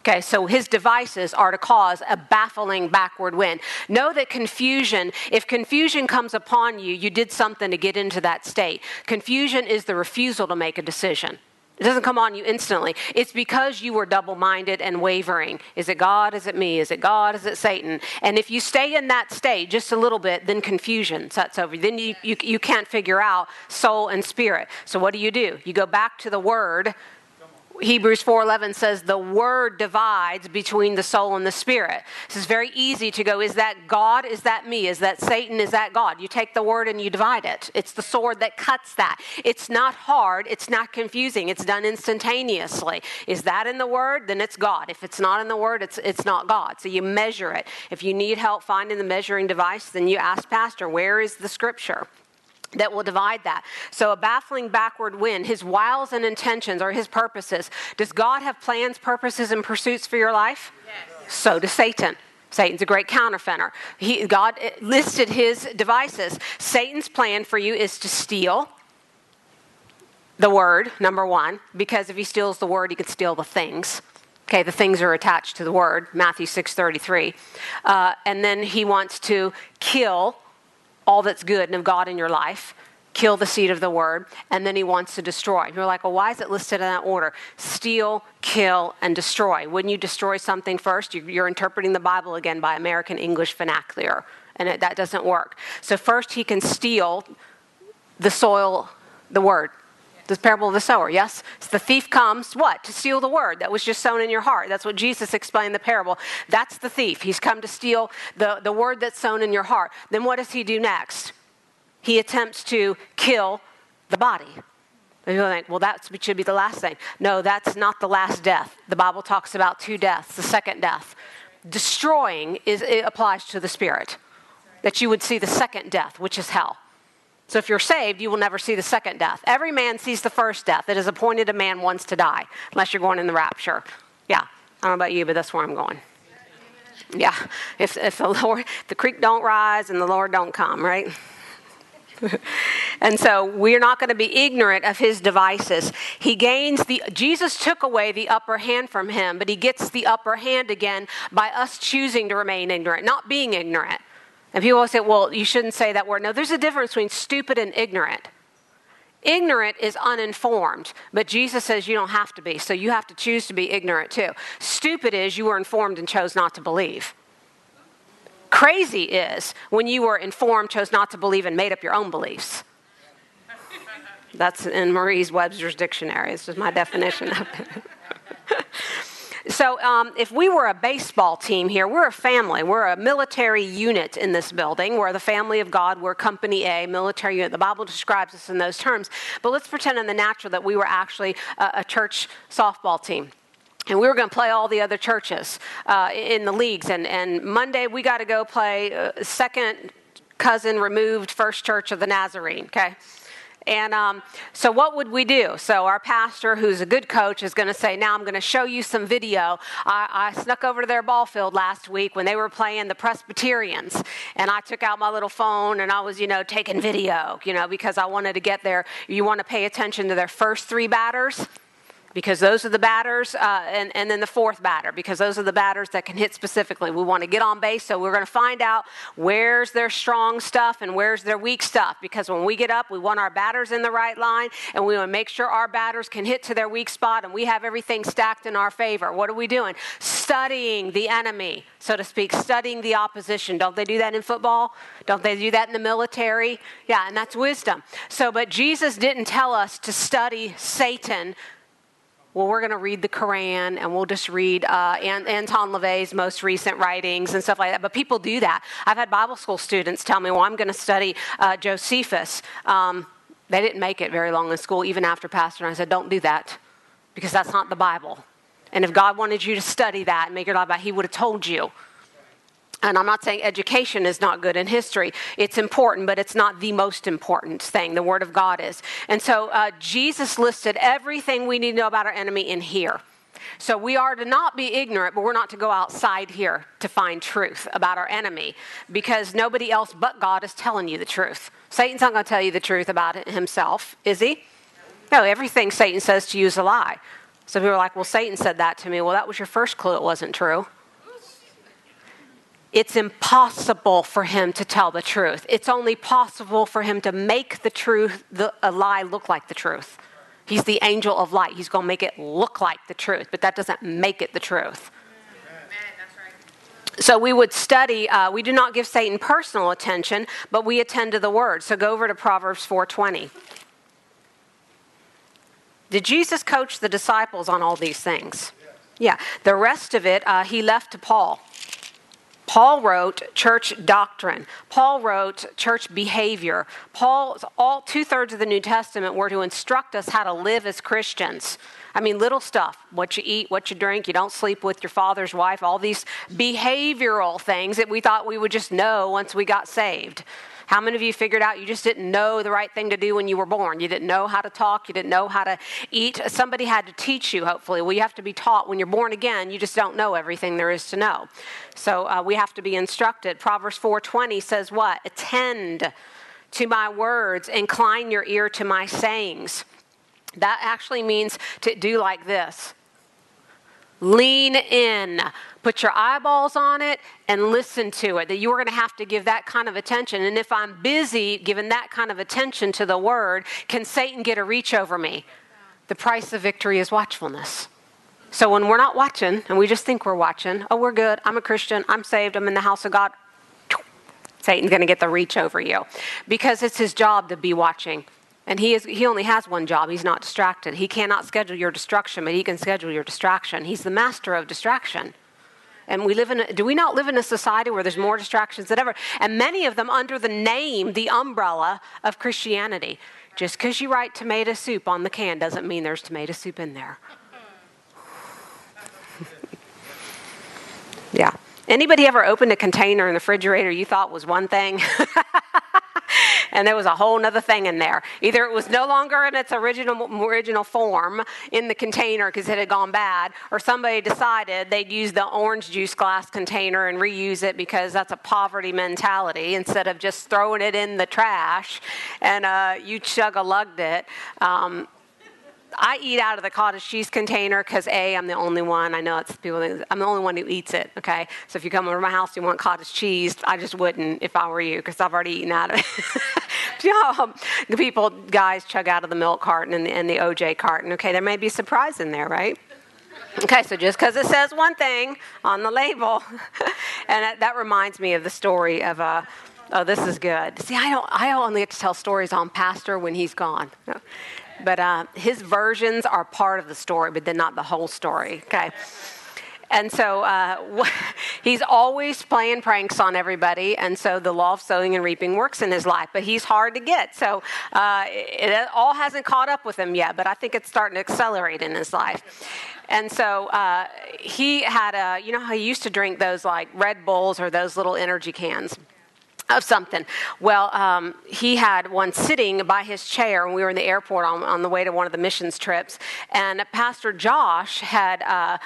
Okay, so his devices are to cause a baffling backward wind. Know that confusion, if confusion comes upon you, you did something to get into that state. Confusion is the refusal to make a decision. It doesn't come on you instantly. It's because you were double minded and wavering. Is it God? Is it me? Is it God? Is it Satan? And if you stay in that state just a little bit, then confusion sets over. Then you, you, you can't figure out soul and spirit. So what do you do? You go back to the Word Hebrews 4:11 says the word divides between the soul and the spirit. This is very easy to go is that God? Is that me? Is that Satan? Is that God? You take the word and you divide it. It's the sword that cuts that. It's not hard, it's not confusing. It's done instantaneously. Is that in the word? Then it's God. If it's not in the word, it's it's not God. So you measure it. If you need help finding the measuring device, then you ask pastor, where is the scripture? That will divide that. So, a baffling backward wind, his wiles and intentions or his purposes. Does God have plans, purposes, and pursuits for your life? Yes. So does Satan. Satan's a great counterfeiter. He, God listed his devices. Satan's plan for you is to steal the word, number one, because if he steals the word, he could steal the things. Okay, the things are attached to the word, Matthew 6.33. Uh, and then he wants to kill all that's good and of God in your life, kill the seed of the word, and then he wants to destroy. You're like, well, why is it listed in that order? Steal, kill, and destroy. Wouldn't you destroy something first? You're interpreting the Bible again by American English vernacular, and it, that doesn't work. So, first, he can steal the soil, the word. The parable of the sower, yes? So the thief comes, what? To steal the word that was just sown in your heart. That's what Jesus explained the parable. That's the thief. He's come to steal the, the word that's sown in your heart. Then what does he do next? He attempts to kill the body. You think, well, that should be the last thing. No, that's not the last death. The Bible talks about two deaths, the second death. Destroying is, it applies to the spirit. That you would see the second death, which is hell. So if you're saved, you will never see the second death. Every man sees the first death. It is appointed a man once to die, unless you're going in the rapture. Yeah, I don't know about you, but that's where I'm going. Yeah, if, if the Lord, the creek don't rise and the Lord don't come, right? and so we're not going to be ignorant of his devices. He gains the Jesus took away the upper hand from him, but he gets the upper hand again by us choosing to remain ignorant, not being ignorant. And people will say, well, you shouldn't say that word. No, there's a difference between stupid and ignorant. Ignorant is uninformed, but Jesus says you don't have to be, so you have to choose to be ignorant too. Stupid is you were informed and chose not to believe. Crazy is when you were informed, chose not to believe, and made up your own beliefs. That's in Marie's Webster's dictionary. This is my definition of it. So, um, if we were a baseball team here, we're a family. We're a military unit in this building. We're the family of God. We're Company A, military unit. The Bible describes us in those terms. But let's pretend in the natural that we were actually a, a church softball team and we were going to play all the other churches uh, in the leagues. And, and Monday we got to go play uh, second cousin removed First Church of the Nazarene. Okay, and um, so, what would we do? So, our pastor, who's a good coach, is going to say, Now I'm going to show you some video. I, I, snuck over to their ball field last week when they were playing the Presbyterians, and I took out my little phone and I was, you know, taking video, you know, because I wanted to get there. You want to pay attention to their first three batters because those are the batters, uh, and, and then the fourth batter, because those are the batters that can hit specifically. We want to get on base, so we're going to find out where's their strong stuff and where's their weak stuff, because when we get up, we want our batters in the right line, and we want to make sure our batters can hit to their weak spot, and we have everything stacked in our favor. What are we doing? Studying the enemy, so to speak, studying the opposition. Don't they do that in football? Don't they do that in the military? Yeah, and that's wisdom. So, but Jesus didn't tell us to study Satan well, we're going to read the Quran and we'll just read uh, Anton LaVey's most recent writings and stuff like that. But people do that. I've had Bible school students tell me, well, I'm going to study uh, Josephus. Um, they didn't make it very long in school, even after pastor. And I said, don't do that because that's not the Bible. And if God wanted you to study that and make your life about, He would have told you. And I'm not saying education is not good in history. It's important, but it's not the most important thing. The Word of God is. And so uh, Jesus listed everything we need to know about our enemy in here. So we are to not be ignorant, but we're not to go outside here to find truth about our enemy because nobody else but God is telling you the truth. Satan's not going to tell you the truth about himself, is he? No, everything Satan says to you is a lie. So people are like, well, Satan said that to me. Well, that was your first clue it wasn't true it's impossible for him to tell the truth. It's only possible for him to make the truth, the, a lie, look like the truth. He's the angel of light. He's going to make it look like the truth, but that doesn't make it the truth. So we would study. Uh, we do not give Satan personal attention, but we attend to the word. So go over to Proverbs 4:20. Did Jesus coach the disciples on all these things? Yeah. The rest of it, uh, he left to Paul. Paul wrote church doctrine. Paul wrote church behavior. Paul's all two thirds of the New Testament were to instruct us how to live as Christians. I mean, little stuff what you eat, what you drink, you don't sleep with your father's wife, all these behavioral things that we thought we would just know once we got saved. How many of you figured out you just didn't know the right thing to do when you were born? You didn't know how to talk, you didn't know how to eat. Somebody had to teach you, hopefully. Well, you have to be taught when you're born again, you just don't know everything there is to know. So uh, we have to be instructed. Proverbs 4:20 says what? Attend to my words, incline your ear to my sayings. That actually means to do like this lean in, put your eyeballs on it, and listen to it. That you're going to have to give that kind of attention. And if I'm busy giving that kind of attention to the word, can Satan get a reach over me? The price of victory is watchfulness. So when we're not watching and we just think we're watching, oh, we're good, I'm a Christian, I'm saved, I'm in the house of God, Satan's going to get the reach over you because it's his job to be watching. And he, is, he only has one job. He's not distracted. He cannot schedule your destruction, but he can schedule your distraction. He's the master of distraction. And we live in, a, do we not live in a society where there's more distractions than ever? And many of them under the name, the umbrella of Christianity. Just because you write tomato soup on the can doesn't mean there's tomato soup in there. yeah. Anybody ever opened a container in the refrigerator you thought was one thing? and there was a whole other thing in there. Either it was no longer in its original original form in the container because it had gone bad, or somebody decided they'd use the orange juice glass container and reuse it because that's a poverty mentality instead of just throwing it in the trash and uh, you chug a lugged it. Um, I eat out of the cottage cheese container because A, I'm the only one. I know it's people. I'm the only one who eats it. Okay, so if you come over to my house, you want cottage cheese. I just wouldn't if I were you because I've already eaten out of it. people, guys, chug out of the milk carton and the, and the OJ carton. Okay, there may be surprise in there, right? Okay, so just because it says one thing on the label, and that, that, reminds me of the story of uh, oh, this is good. See, I don't, I only get to tell stories on Pastor when he's gone. But uh, his versions are part of the story, but they're not the whole story. Okay. And so uh, he's always playing pranks on everybody. And so the law of sowing and reaping works in his life, but he's hard to get. So uh, it, it, all hasn't caught up with him yet, but I think it's starting to accelerate in his life. And so uh, he had a, you know how he used to drink those like Red Bulls or those little energy cans? Of something. Well, um, he had one sitting by his chair when we were in the airport on, on the way to one of the missions trips. And Pastor Josh had uh,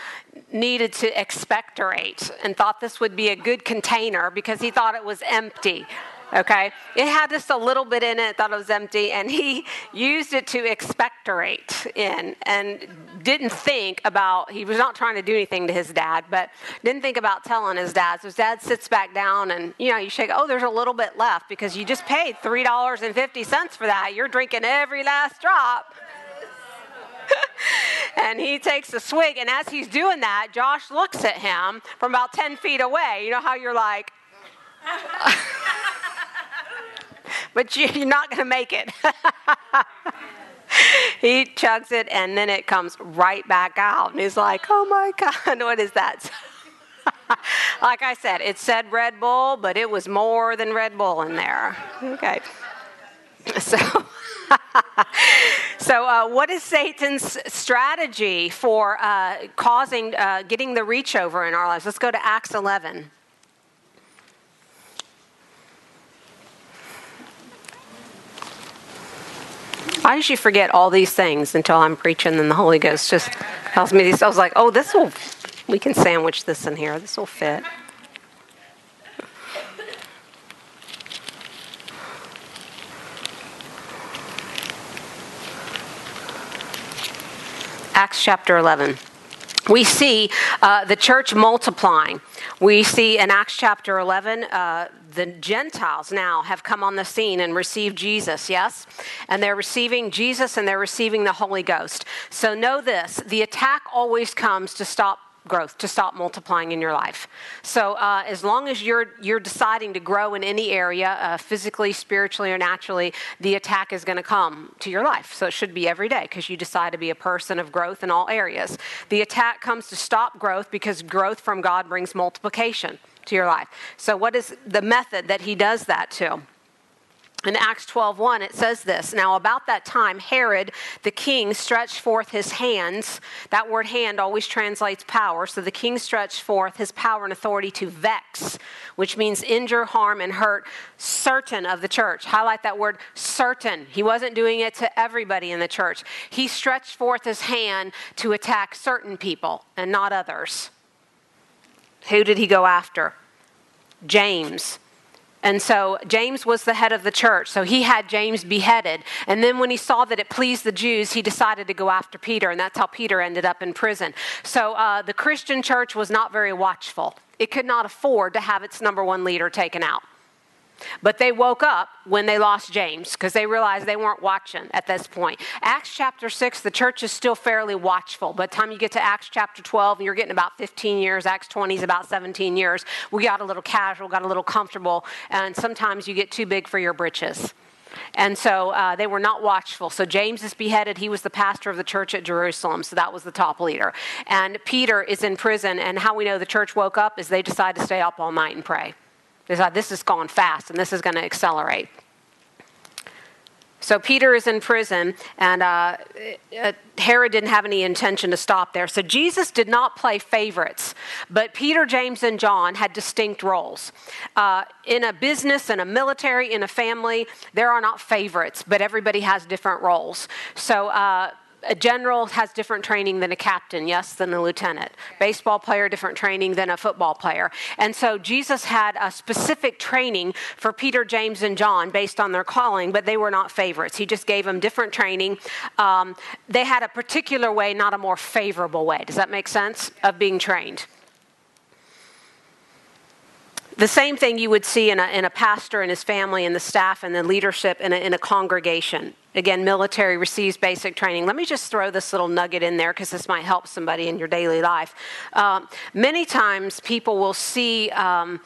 needed to expectorate and thought this would be a good container because he thought it was empty okay? It had just a little bit in it, thought it was empty, and he used it to expectorate in and didn't think about, he was not trying to do anything to his dad, but didn't think about telling his dad. So his dad sits back down and, you know, you shake, oh, there's a little bit left because you just paid $3.50 for that. You're drinking every last drop. and he takes a swig, and as he's doing that, Josh looks at him from about 10 feet away. You know how you're like, but you, are not going to make it. he chugs it, and then it comes right back out. And he's like, oh my God, what is that? like I said, it said Red Bull, but it was more than Red Bull in there. Okay. So. so, uh, what is Satan's strategy for uh, causing, uh, getting the reach over in our lives? Let's go to Acts 11. I usually forget all these things until I'm preaching, and the Holy Ghost just tells me these. I was like, oh, this will, we can sandwich this in here. This will fit. Acts chapter 11 we see uh, the church multiplying. We see in Acts chapter 11, uh, the Gentiles now have come on the scene and received Jesus, yes? And they're receiving Jesus and they're receiving the Holy Ghost. So know this the attack always comes to stop growth, to stop multiplying in your life. So uh, as long as you're you're deciding to grow in any area, uh, physically, spiritually, or naturally, the attack is going to come to your life. So it should be every day because you decide to be a person of growth in all areas. The attack comes to stop growth because growth from God brings multiplication to your life. So what is the method that He does that to? In acts 12.1 it says this now about that time herod the king stretched forth his hands. That word hand always translates power. So the king stretched forth his power and authority to vex which means injure harm and hurt certain of the church. Highlight that word certain. He wasn't doing it to everybody in the church. He stretched forth his hand to attack certain people and not others. Who did he go after? James and so James was the head of the church. So he had James beheaded. And then when he saw that it pleased the Jews, he decided to go after Peter. And that's how Peter ended up in prison. So uh, the Christian church was not very watchful. It could not afford to have its number one leader taken out. But they woke up when they lost James because they realized they weren't watching at this point. Acts chapter 6, the church is still fairly watchful. By the time you get to Acts chapter 12, you're getting about 15 years. Acts 20 is about 17 years. We got a little casual, got a little comfortable, and sometimes you get too big for your britches. And so uh, they were not watchful. So James is beheaded. He was the pastor of the church at Jerusalem. So that was the top leader. And Peter is in prison. And how we know the church woke up is they decided to stay up all night and pray. They thought this is gone fast and this is going to accelerate. So Peter is in prison, and uh, uh, Herod didn't have any intention to stop there. So Jesus did not play favorites, but Peter, James, and John had distinct roles. Uh, in a business, in a military, in a family, there are not favorites, but everybody has different roles. So uh, a general has different training than a captain, yes, than a lieutenant. Baseball player, different training than a football player. And so Jesus had a specific training for Peter, James, and John based on their calling, but they were not favorites. He just gave them different training. Um, they had a particular way, not a more favorable way. Does that make sense? Of being trained. The same thing you would see in a, in a pastor and his family and the staff and the leadership in a, in a congregation. Again, military receives basic training. Let me just throw this little nugget in there because this might help somebody in your daily life. Um, many times people will see um,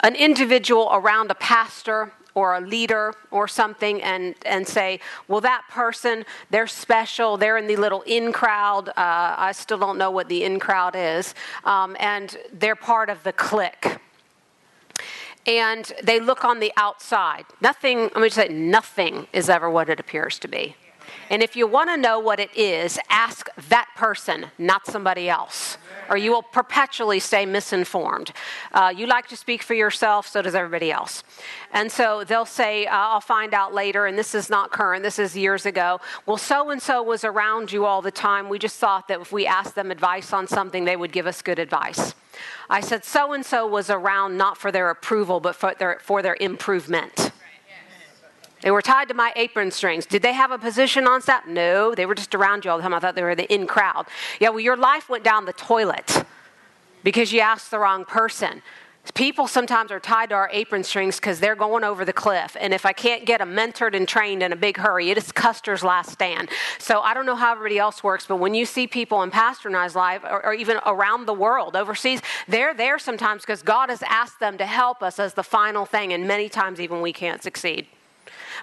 an individual around a pastor or a leader or something and, and say, well, that person, they're special, they're in the little in crowd. Uh, I still don't know what the in crowd is. Um, and they're part of the clique and they look on the outside. Nothing, let me just say, nothing is ever what it appears to be. And if you want to know what it is, ask that person, not somebody else, or you will perpetually stay misinformed. Uh, you like to speak for yourself, so does everybody else. And so they'll say, uh, I'll find out later, and this is not current, this is years ago. Well, so and so was around you all the time. We just thought that if we asked them advice on something, they would give us good advice. I said, so and so was around not for their approval, but for their, for their improvement. They were tied to my apron strings. Did they have a position on staff? No, they were just around you all the time. I thought they were the in crowd. Yeah, well, your life went down the toilet because you asked the wrong person. People sometimes are tied to our apron strings because they're going over the cliff. And if I can't get them mentored and trained in a big hurry, it is Custer's last stand. So I don't know how everybody else works, but when you see people in Pastor life or, or even around the world, overseas, they're there sometimes because God has asked them to help us as the final thing. And many times, even we can't succeed.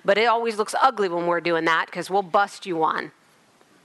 But it always looks ugly when we're doing that because we'll bust you one.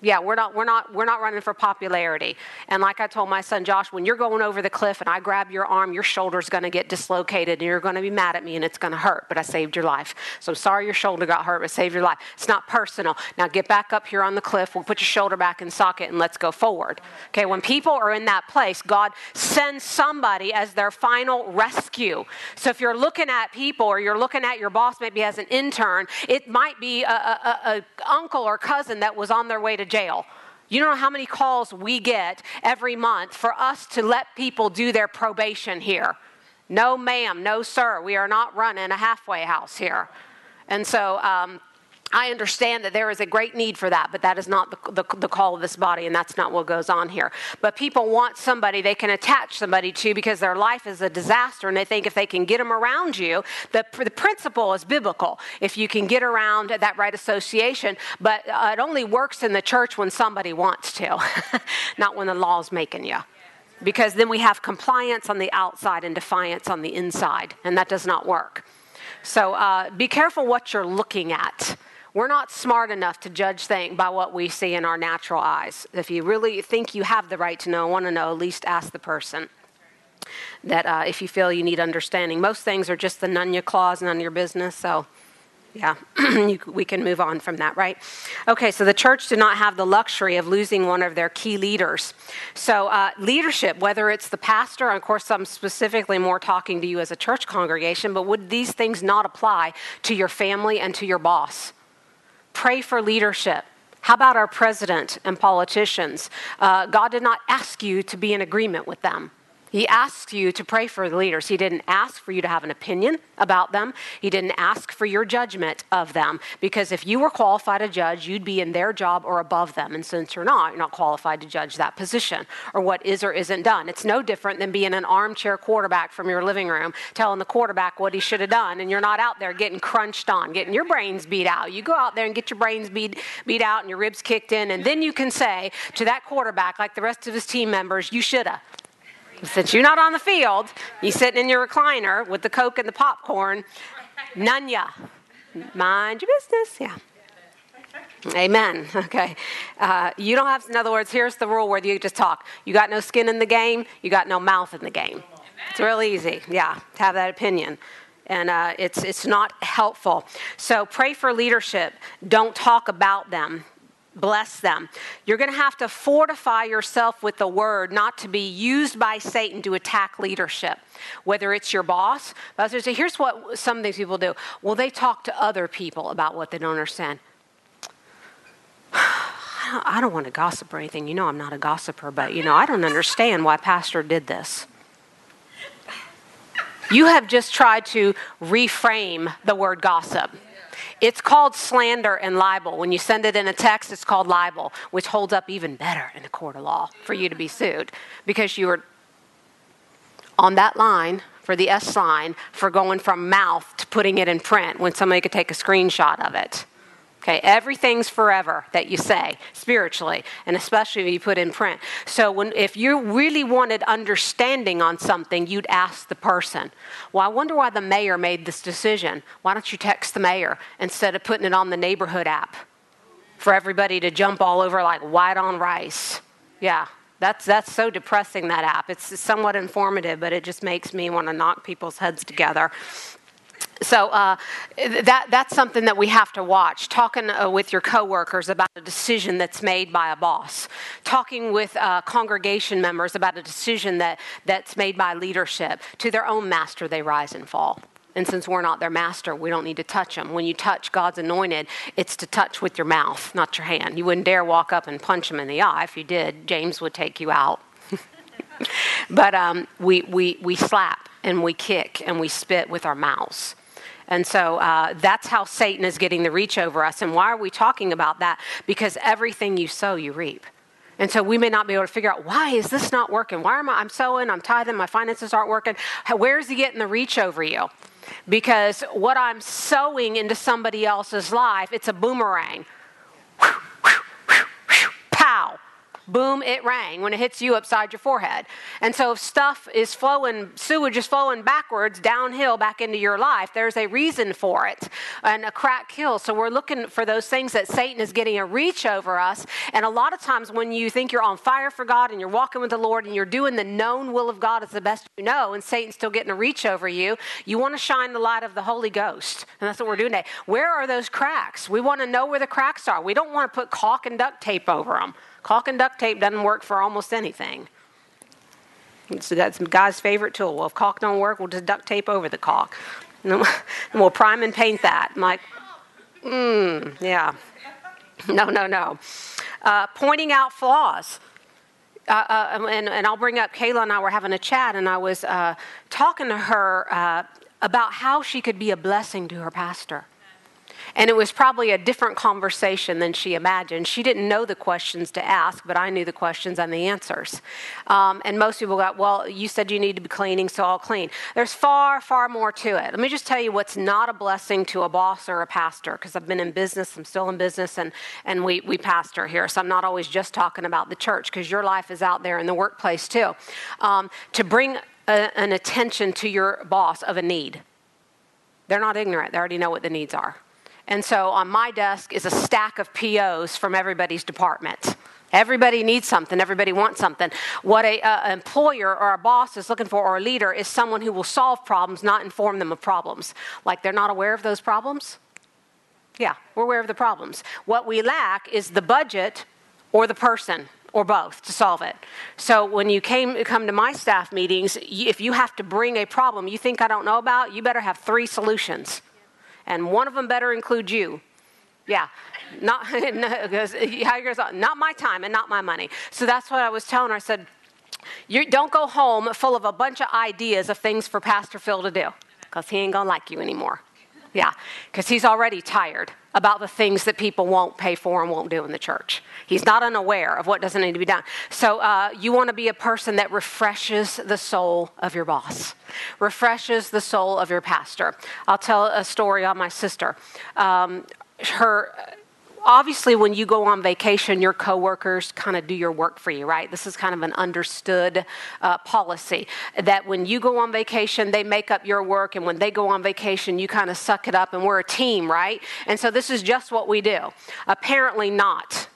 Yeah, we're not, we're, not, we're not running for popularity. And like I told my son Josh, when you're going over the cliff and I grab your arm, your shoulder's going to get dislocated and you're going to be mad at me and it's going to hurt, but I saved your life. So I'm sorry your shoulder got hurt, but saved your life. It's not personal. Now get back up here on the cliff. We'll put your shoulder back in socket and let's go forward. Okay, when people are in that place, God sends somebody as their final rescue. So if you're looking at people or you're looking at your boss maybe as an intern, it might be a, a, a, uncle or cousin that was on their way to jail. You know how many calls we get every month for us to let people do their probation here? No, ma'am, no, sir. We are not running a halfway house here. And so, um, I understand that there is a great need for that, but that is not the, the, the, call of this body, and that's not what goes on here. But people want somebody they can attach somebody to because their life is a disaster, and they think if they can get them around you, the, the principle is biblical. If you can get around that right association, but uh, it only works in the church when somebody wants to, not when the law is making you. because then we have compliance on the outside and defiance on the inside, and that does not work. So uh, be careful what you're looking at. We're not smart enough to judge things by what we see in our natural eyes. If you really think you have the right to know, want to know, at least ask the person. That uh, if you feel you need understanding, most things are just the nunya clause, none of your business. So yeah, you, we can move on from that, right? Okay, so the church did not have the luxury of losing one of their key leaders. So, uh, leadership, whether it's the pastor, of course, I'm specifically more talking to you as a church congregation, but would these things not apply to your family and to your boss? Pray for leadership. How about our president and politicians? Uh, God did not ask you to be in agreement with them. He asks you to pray for the leaders. He didn't ask for you to have an opinion about them. He didn't ask for your judgment of them. Because if you were qualified to judge, you'd be in their job or above them. And since you're not, you're not qualified to judge that position or what is or isn't done. It's no different than being an armchair quarterback from your living room telling the quarterback what he should have done. And you're not out there getting crunched on, getting your brains beat out. You go out there and get your brains beat, beat out and your ribs kicked in. And then you can say to that quarterback, like the rest of his team members, you should have. Since you're not on the field, you're sitting in your recliner with the Coke and the popcorn, none ya. Mind your business. Yeah. Amen. Okay. Uh, you don't have, in other words, here's the rule where you just talk. You got no skin in the game, you got no mouth in the game. It's real easy, yeah, to have that opinion. And uh, it's, it's not helpful. So pray for leadership. Don't talk about them bless them. You're going to have to fortify yourself with the word not to be used by Satan to attack leadership, whether it's your boss. But here's what some of these people do well, they talk to other people about what they don't understand. I don't want to gossip or anything. You know, I'm not a gossiper, but you know, I don't understand why Pastor did this. You have just tried to reframe the word gossip. It's called slander and libel. When you send it in a text, it's called libel, which holds up even better in a court of law for you to be sued because you were on that line for the S sign for going from mouth to putting it in print when somebody could take a screenshot of it. Okay, everything's forever that you say spiritually, and especially if you put in print. So, when, if you really wanted understanding on something, you'd ask the person. Well, I wonder why the mayor made this decision. Why don't you text the mayor instead of putting it on the neighborhood app for everybody to jump all over like white on rice? Yeah, that's, that's so depressing, that app. It's somewhat informative, but it just makes me want to knock people's heads together so uh, that, that's something that we have to watch. Talking uh, with your coworkers about a decision that's made by a boss. Talking with uh, congregation members about a decision that, that's made by leadership. To their own master, they rise and fall. And since we're not their master, we don't need to touch them. When you touch God's anointed, it's to touch with your mouth, not your hand. You wouldn't dare walk up and punch him in the eye. If you did, James would take you out. but um, we, we, we slap and we kick and we spit with our mouths. And so uh, that's how Satan is getting the reach over us. And why are we talking about that? Because everything you sow, you reap. And so we may not be able to figure out why is this not working? Why am I? I'm sowing, I'm tithing, my finances aren't working. Where is he getting the reach over you? Because what I'm sowing into somebody else's life, it's a boomerang. Boom, it rang when it hits you upside your forehead. And so if stuff is flowing, sewage is flowing backwards downhill back into your life, there's a reason for it. And a crack kills. So we're looking for those things that Satan is getting a reach over us. And a lot of times when you think you're on fire for God and you're walking with the Lord and you're doing the known will of God as the best you know, and Satan's still getting a reach over you, you want to shine the light of the Holy Ghost. And that's what we're doing today. Where are those cracks? We want to know where the cracks are. We don't want to put caulk and duct tape over them. Caulk and duct tape doesn't work for almost anything. It's that's guy's favorite tool. Well, if caulk don't work, we'll just duct tape over the caulk. And we'll prime and paint that. I'm like, mmm, yeah. No, no, no. Uh, pointing out flaws. Uh, uh, and, and, I'll bring up Kayla and I were having a chat, and I was uh, talking to her uh, about how she could be a blessing to her pastor. And it was probably a different conversation than she imagined. She didn't know the questions to ask, but I knew the questions and the answers. Um, and most people got, well, you said you need to be cleaning, so I'll clean. There's far, far more to it. Let me just tell you what's not a blessing to a boss or a pastor, because I've been in business, I'm still in business, and, and we, we pastor here. So I'm not always just talking about the church, because your life is out there in the workplace too. Um, to bring a, an attention to your boss of a need. They're not ignorant, they already know what the needs are. And so on my desk is a stack of POs from everybody's department. Everybody needs something. Everybody wants something. What a uh, employer or a boss is looking for, or a leader, is someone who will solve problems, not inform them of problems. Like they're not aware of those problems. Yeah, we're aware of the problems. What we lack is the budget or the person or both to solve it. So when you came come to my staff meetings, if you have to bring a problem you think I don't know about, you better have three solutions and one of them better include you. Yeah, not not my time and not my money. So that's what I was telling her. I said, you don't go home full of a bunch of ideas of things for Pastor Phil to do because he ain't gonna like you anymore. Yeah, because he's already tired about the things that people won't pay for and won't do in the church. He's not unaware of what doesn't need to be done. So uh, you want to be a person that refreshes the soul of your boss, refreshes the soul of your pastor. I'll tell a story on my sister. Um, her obviously when you go on vacation your coworkers kind of do your work for you right? This is kind of an understood uh, policy that when you go on vacation they make up your work and when they go on vacation you kind of suck it up and we're a team right? And so this is just what we do. Apparently not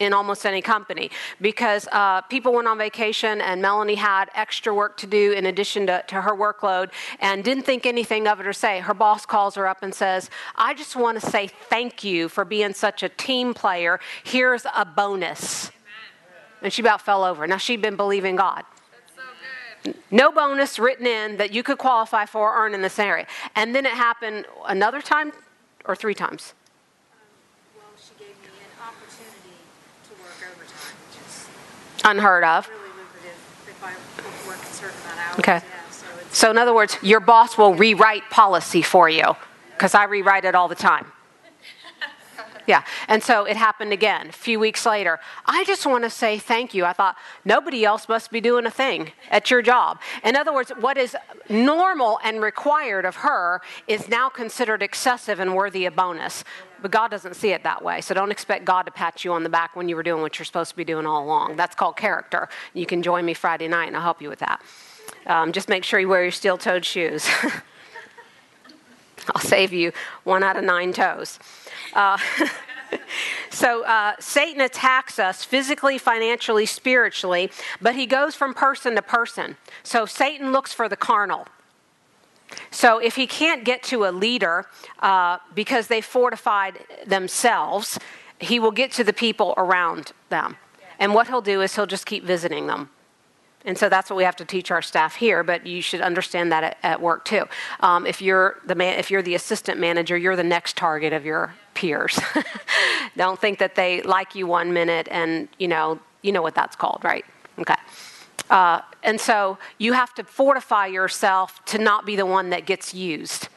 in almost any company because uh, people went on vacation and Melanie had extra work to do in addition to, to, her workload and didn't think anything of it or say. Her boss calls her up and says, I just want to say thank you for being such a team player. Here's a bonus. And she about fell over. Now she'd been believing God. no bonus written in that you could qualify for or earn in this area. And then it happened another time or three times. Unheard of. Okay. So, in other words, your boss will rewrite policy for you because I rewrite it all the time. Yeah. And so it happened again a few weeks later. I just want to say thank you. I thought nobody else must be doing a thing at your job. In other words, what is normal and required of her is now considered excessive and worthy of bonus. But God doesn't see it that way. So don't expect God to pat you on the back when you were doing what you're supposed to be doing all along. That's called character. You can join me Friday night and I'll help you with that. Um, just make sure you wear your steel toed shoes. I'll save you one out of nine toes. Uh, so uh, Satan attacks us physically, financially, spiritually, but he goes from person to person. So Satan looks for the carnal. So if he can't get to a leader uh, because they fortified themselves, he will get to the people around them. And what he'll do is he'll just keep visiting them. And so that's what we have to teach our staff here, but you should understand that at, at work too. Um, if, you're the man, if you're the assistant manager, you're the next target of your peers. Don't think that they like you one minute and, you know, you know what that's called, right? Okay. Uh, and so you have to fortify yourself to not be the one that gets used.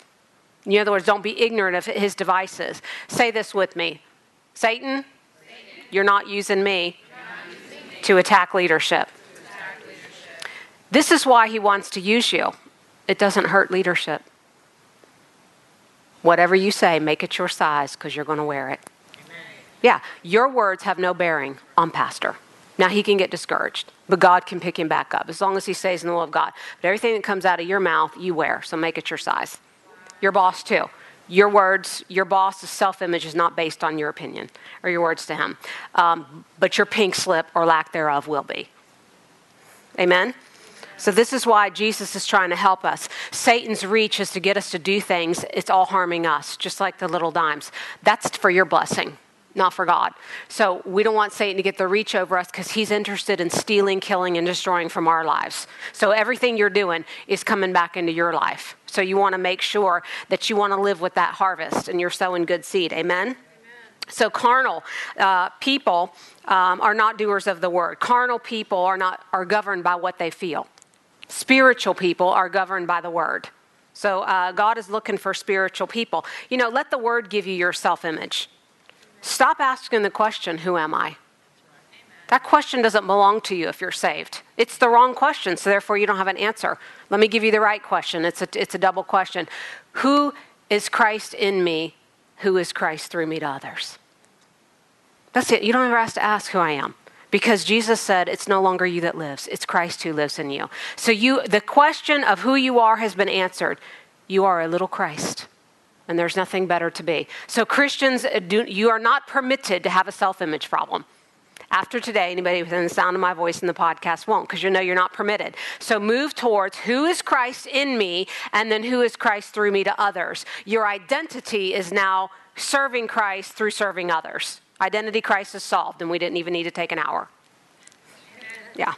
In other words, don't be ignorant of his devices. Say this with me Satan, Satan. you're not me, not using me. To, attack leadership. To attack leadership. This is why he wants to use you. It doesn't hurt leadership. Whatever you say, make it your size because you're going to wear it. Amen. Yeah, your words have no bearing on pastor. Now he can get discouraged, but God can pick him back up as long as he stays in the will of God. But everything that comes out of your mouth, you wear, so make it your size. Your boss, too. Your words, your boss's self image is not based on your opinion or your words to him, um, but your pink slip or lack thereof will be. Amen? So, this is why Jesus is trying to help us. Satan's reach is to get us to do things, it's all harming us, just like the little dimes. That's for your blessing not for God. So we don't want Satan to get the reach over us because he's interested in stealing, killing, and destroying from our lives. So everything you're doing is coming back into your life. So you want to make sure that you want to live with that harvest and you're sowing good seed. Amen? So carnal uh, people um, are not doers of the word. Carnal people are not are governed by what they feel. Spiritual people are governed by the word. So uh, God is looking for spiritual people. You know, let the word give you your self image. Stop asking the question, Who am I? That question doesn't belong to you if you're saved. It's the wrong question, so therefore you don't have an answer. Let me give you the right question. It's a, it's a double question. Who is Christ in me? Who is Christ through me to others? That's it. You don't ever have to ask who I am because Jesus said it's no longer you that lives, it's Christ who lives in you. So you the question of who you are has been answered. You are a little Christ. And there's nothing better to be. So Christians uh, do, you are not permitted to have a self-image problem. After today, anybody within the sound of my voice in the podcast won't, because you know you're not permitted. So move towards who is Christ in me, and then who is Christ through me to others. Your identity is now serving Christ through serving others. Identity crisis solved, and we didn't even need to take an hour. Yeah.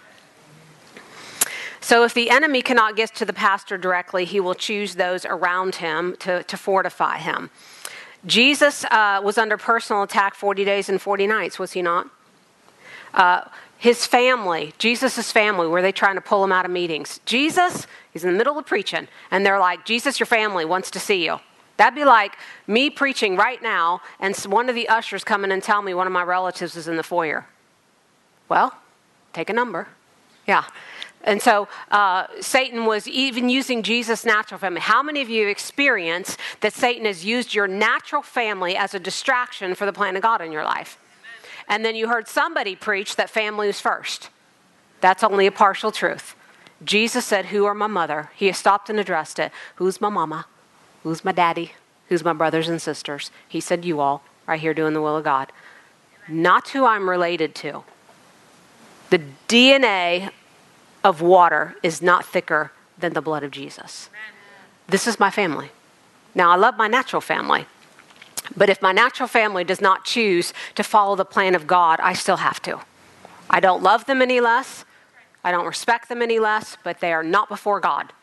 So, if the enemy cannot get to the pastor directly, he will choose those around him to, to fortify him. Jesus uh, was under personal attack 40 days and 40 nights, was he not? Uh, his family, Jesus' family, were they trying to pull him out of meetings? Jesus, he's in the middle of preaching, and they're like, Jesus, your family wants to see you. That'd be like me preaching right now and one of the ushers coming and tell me one of my relatives is in the foyer. Well, take a number. Yeah. And so uh, Satan was even using Jesus' natural family. How many of you have experience that Satan has used your natural family as a distraction for the plan of God in your life? And then you heard somebody preach that family is first. That's only a partial truth. Jesus said, Who are my mother? He stopped and addressed it. Who's my mama? Who's my daddy? Who's my brothers and sisters? He said, You all, right here doing the will of God. Not who I'm related to. The DNA of water is not thicker than the blood of Jesus. This is my family. Now, I love my natural family, but if my natural family does not choose to follow the plan of God, I still have to. I don't love them any less. I don't respect them any less, but they are not before God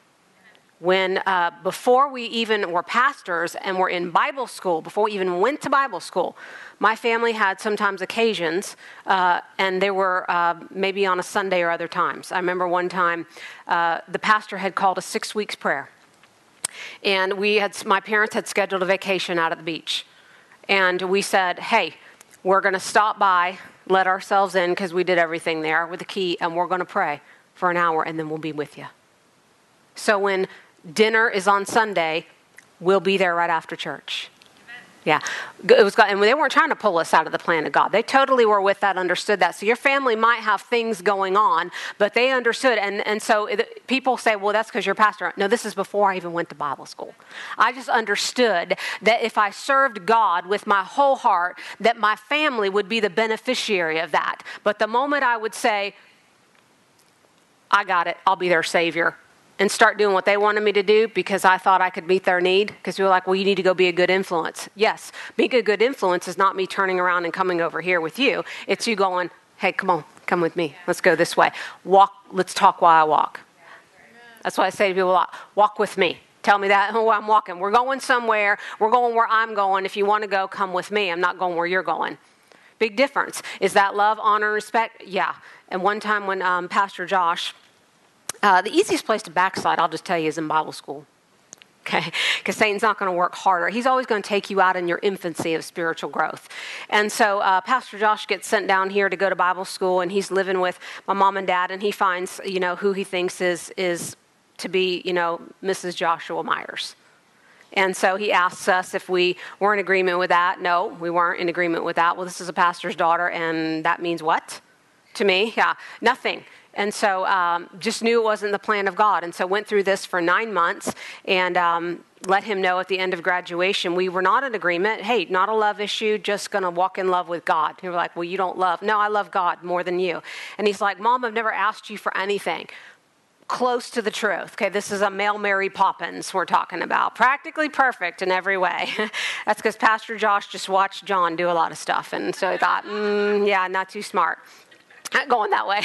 when uh, before we even were pastors and were in Bible school, before we even went to Bible school, my family had sometimes occasions, uh, and they were uh, maybe on a Sunday or other times. I remember one time uh, the pastor had called a six weeks prayer, and we had my parents had scheduled a vacation out at the beach, and we said, "Hey, we're going to stop by, let ourselves in because we did everything there with the key, and we're going to pray for an hour, and then we'll be with you." So when dinner is on Sunday. We'll be there right after church. Yeah, it was, and they weren't trying to pull us out of the plan of God. They totally were with that, understood that. So your family might have things going on, but they understood. And, and so it, people say, well, that's because you're a pastor. No, this is before I even went to Bible school. I just understood that if I served God with my whole heart, that my family would be the beneficiary of that. But the moment I would say, I got it, I'll be their savior, and start doing what they wanted me to do because I thought I could meet their need. Because we were like, well, you need to go be a good influence. Yes, being a good influence is not me turning around and coming over here with you. It's you going, hey, come on, come with me. Let's go this way. Walk, let's talk while I walk. That's why I say to people, a lot walk with me. Tell me that, oh, I'm walking. We're going somewhere. We're going where I'm going. If you want to go, come with me. I'm not going where you're going. Big difference. Is that love, honor, respect? Yeah. And one time when um, Pastor Josh, uh, the easiest place to backslide, I'll just tell you, is in Bible school. Okay? Because Satan's not going to work harder. He's always going to take you out in your infancy of spiritual growth. And so uh, Pastor Josh gets sent down here to go to Bible school, and he's living with my mom and dad, and he finds, you know, who he thinks is, is to be, you know, Mrs. Joshua Myers. And so he asks us if we were in agreement with that. No, we weren't in agreement with that. Well, this is a pastor's daughter, and that means what? To me, yeah, nothing. And so um, just knew it wasn't the plan of God. And so went through this for nine months and um, let him know at the end of graduation we were not in agreement. Hey, not a love issue, just going to walk in love with God. And we're like, well, you don't love. No, I love God more than you. And he's like, Mom, I've never asked you for anything close to the truth. Okay, this is a male Mary Poppins we're talking about. Practically perfect in every way. That's because Pastor Josh just watched John do a lot of stuff. And so he thought, mm, yeah, not too smart going that way.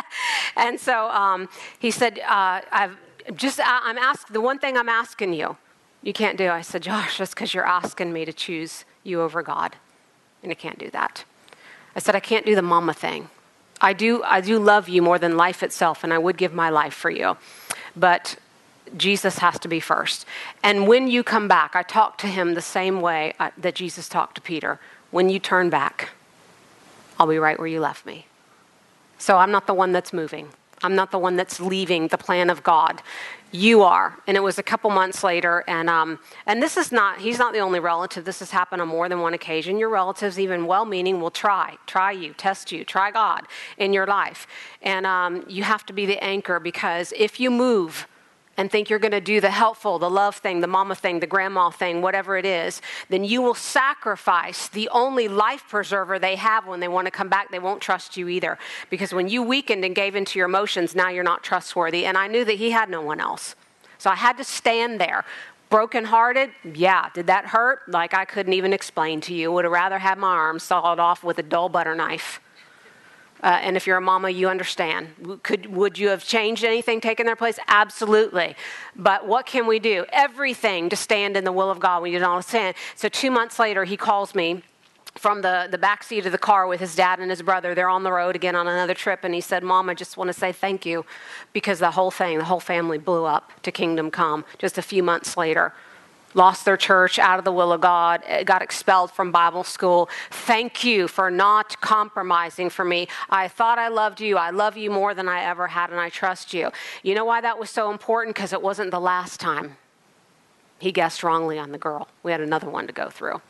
and so um, he said, uh, I've just, I'm asking, the one thing I'm asking you, you can't do. I said, Josh, that's because you're asking me to choose you over God. And I can't do that. I said, I can't do the mama thing. I do, I do love you more than life itself, and I would give my life for you. But Jesus has to be first. And when you come back, I talk to him the same way uh, that Jesus talked to Peter. When you turn back, I'll be right where you left me. So I'm not the one that's moving. I'm not the one that's leaving the plan of God. You are. And it was a couple months later. And, um, and this is not, he's not the only relative. This has happened on more than one occasion. Your relatives, even well meaning, will try, try you, test you, try God in your life. And um, you have to be the anchor because if you move, and think you're going to do the helpful, the love thing, the mama thing, the grandma thing, whatever it is, then you will sacrifice the only life preserver they have when they want to come back. They won't trust you either. Because when you weakened and gave into your emotions, now you're not trustworthy. And I knew that he had no one else. So I had to stand there. Brokenhearted, yeah. Did that hurt? Like I couldn't even explain to you. Would have rather had my arm sawed off with a dull butter knife. Uh, and if you're a mama, you understand. Could, would you have changed anything, taken their place? Absolutely. But what can we do? Everything to stand in the will of God when you don't understand. So two months later, he calls me from the, the back seat of the car with his dad and his brother. They're on the road again on another trip. And he said, Mom, I just want to say thank you because the whole thing, the whole family blew up to Kingdom Come just a few months later lost their church out of the will of God, got expelled from Bible school. Thank you for not compromising for me. I thought I loved you. I love you more than I ever had, and I trust you. You know why that was so important? Because it wasn't the last time he guessed wrongly on the girl. We had another one to go through.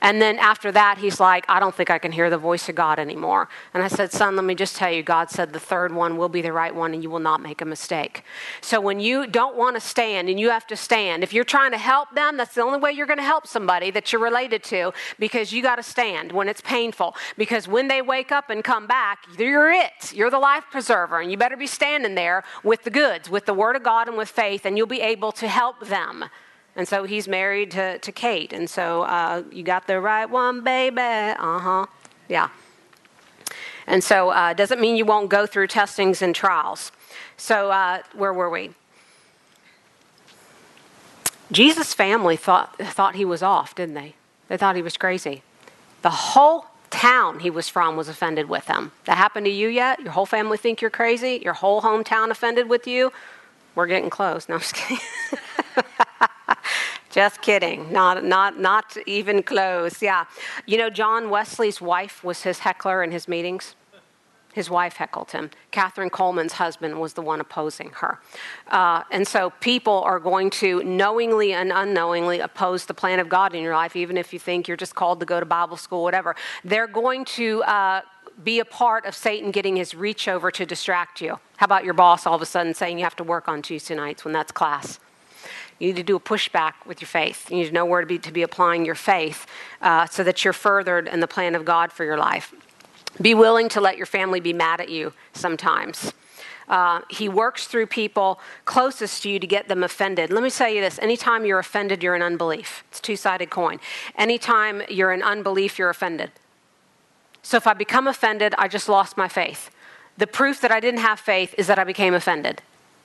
And then after that, he's like, I don't think I can hear the voice of God anymore. And I said, Son, let me just tell you, God said the third one will be the right one and you will not make a mistake. So when you don't want to stand and you have to stand, if you're trying to help them, that's the only way you're going to help somebody that you're related to because you got to stand when it's painful. Because when they wake up and come back, you're it. You're the life preserver. And you better be standing there with the goods, with the word of God and with faith, and you'll be able to help them. And so he's married to, to Kate. And so uh, you got the right one, baby. Uh huh. Yeah. And so uh, doesn't mean you won't go through testings and trials. So uh, where were we? Jesus' family thought, thought he was off, didn't they? They thought he was crazy. The whole town he was from was offended with him. That happened to you yet? Your whole family think you're crazy? Your whole hometown offended with you? We're getting close. No, I'm just kidding. Just kidding. Not, not, not even close. Yeah. You know, John Wesley's wife was his heckler in his meetings. His wife heckled him. Kathryn Kuhlman's husband was the one opposing her. Uh, and so people are going to knowingly and unknowingly oppose the plan of God in your life, even if you think you're just called to go to Bible school, whatever. They're going to uh, be a part of Satan getting his reach over to distract you. How about your boss all of a sudden saying you have to work on Tuesday nights when that's class? You need to do a pushback with your faith. You need to know where to be, to be applying your faith uh, so that you're furthered in the plan of God for your life. Be willing to let your family be mad at you sometimes. Uh, he works through people closest to you to get them offended. Let me tell you this anytime you're offended, you're in unbelief. It's two sided coin. Anytime you're in unbelief, you're offended. So if I become offended, I just lost my faith. The proof that I didn't have faith is that I became offended.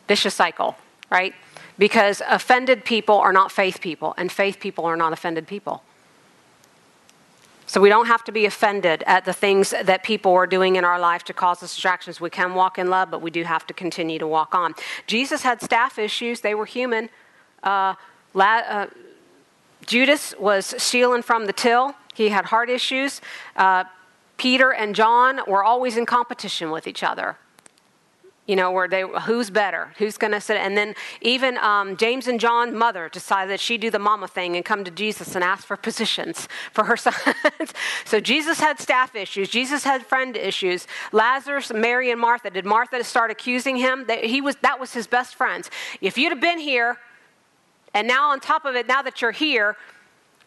Vicious cycle, right? Because offended people are not faith people, and faith people are not offended people. So we don't have to be offended at the things that people are doing in our life to cause us distractions. We can walk in love, but we do have to continue to walk on. Jesus had staff issues, they were human. Uh, La- uh, Judas was stealing from the till, he had heart issues. Uh, Peter and John were always in competition with each other you know, where they, who's better, who's going to sit, and then even um, James and John's mother decided that she'd do the mama thing and come to Jesus and ask for positions for her sons. so Jesus had staff issues. Jesus had friend issues. Lazarus, Mary, and Martha. Did Martha start accusing him? That he was that was his best friends. If you'd have been here, and now on top of it, now that you're here,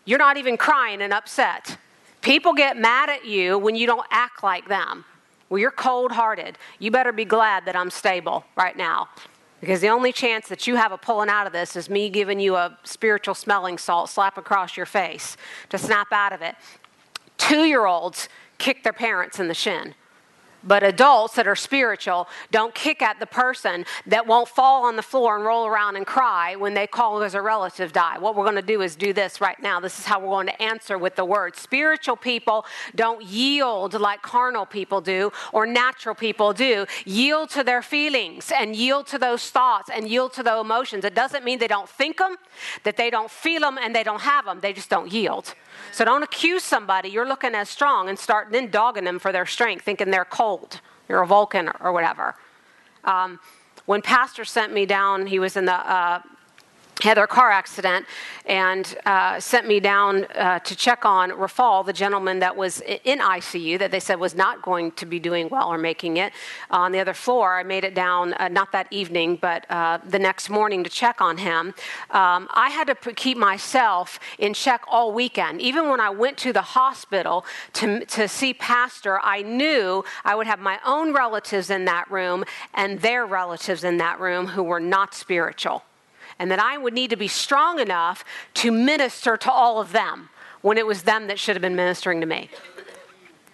you're not even crying and upset. People get mad at you when you don't act like them. Well, you're cold hearted. You better be glad that I'm stable right now. Because the only chance that you have of pulling out of this is me giving you a spiritual smelling salt slap across your face to snap out of it. Two year olds kick their parents in the shin. But adults that are spiritual don't kick at the person that won't fall on the floor and roll around and cry when they call as a relative die. What we're going to do is do this right now. This is how we're going to answer with the word. Spiritual people don't yield like carnal people do or natural people do. Yield to their feelings and yield to those thoughts and yield to those emotions. It doesn't mean they don't think them, that they don't feel them, and they don't have them. They just don't yield. So don't accuse somebody you're looking as strong and start then dogging them for their strength, thinking they're cold. You're a Vulcan or whatever. Um, when Pastor sent me down, he was in the uh, had their car accident and uh, sent me down uh, to check on Rafal, the gentleman that was in ICU that they said was not going to be doing well or making it. on the other floor, I made it down, uh, not that evening, but uh, the next morning to check on him. Um, I had to keep myself in check all weekend. Even when I went to the hospital to, to see Pastor, I knew I would have my own relatives in that room and their relatives in that room who were not spiritual and that I would need to be strong enough to minister to all of them when it was them that should have been ministering to me.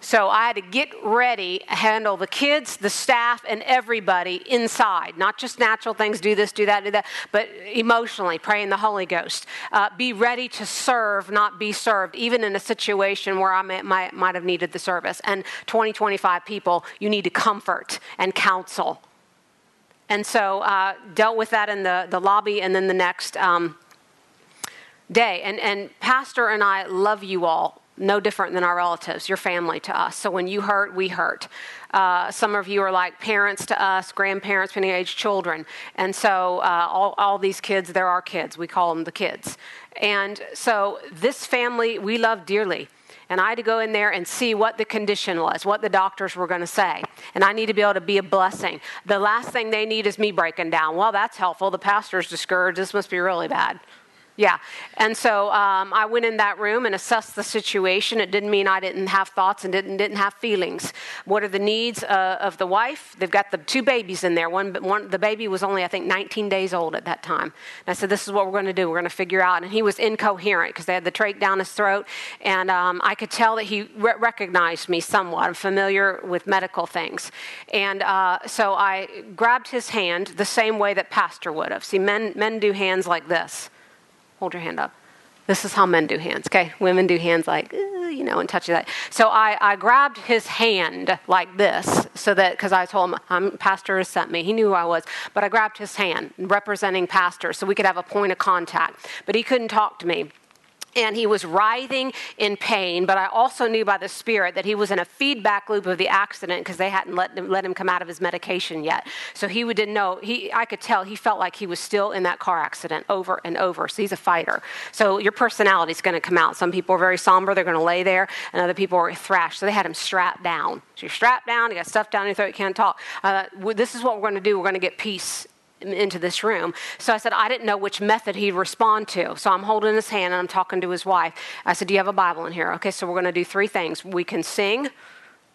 So I had to get ready, handle the kids, the staff, and everybody inside. Not just natural things, do this, do that, do that, but emotionally, pray in the Holy Ghost. Uh, be ready to serve, not be served, even in a situation where I may, might, might have needed the service. And 20, 25 people, you need to comfort and counsel and so uh, dealt with that in the, the lobby and then the next um, day. And, and Pastor and I love you all, no different than our relatives, your family to us. So when you hurt, we hurt. Uh, some of you are like parents to us, grandparents, many age children. And so uh, all, all these kids, they're our kids. We call them the kids. And so this family we love dearly and I had to go in there and see what the condition was, what the doctors were going to say. And I need to be able to be a blessing. The last thing they need is me breaking down. Well, that's helpful. The pastor's discouraged. This must be really bad. Yeah. And so um, I went in that room and assessed the situation. It didn't mean I didn't have thoughts and didn't, didn't have feelings. What are the needs uh, of the wife? They've got the two babies in there. One, one, the baby was only, I think, 19 days old at that time. And I said, This is what we're going to do. We're going to figure out. And he was incoherent because they had the trach down his throat. And um, I could tell that he re- recognized me somewhat. I'm familiar with medical things. And uh, so I grabbed his hand the same way that Pastor would have. See, men, men do hands like this. Hold your hand up. This is how men do hands, okay? Women do hands like, you know, and touch you that. So I, I grabbed his hand like this, so that, because I told him, I'm, Pastor has sent me. He knew who I was. But I grabbed his hand, representing Pastor, so we could have a point of contact. But he couldn't talk to me and he was writhing in pain. But I also knew by the Spirit that he was in a feedback loop of the accident because they hadn't let him, let him come out of his medication yet. So he didn't know. He, I could tell he felt like he was still in that car accident over and over. So he's a fighter. So your personality is going to come out. Some people are very somber; they're going to lay there, and other people are thrashed. So they had him strapped down. So you're strapped down. You got stuff down your throat. You can't talk. Uh, this is what we're going to do. We're going to get peace into this room. So I said, I didn't know which method he'd respond to. So I'm holding his hand and I'm talking to his wife. I said, Do you have a Bible in here? Okay, so we're going to do three things. We can sing,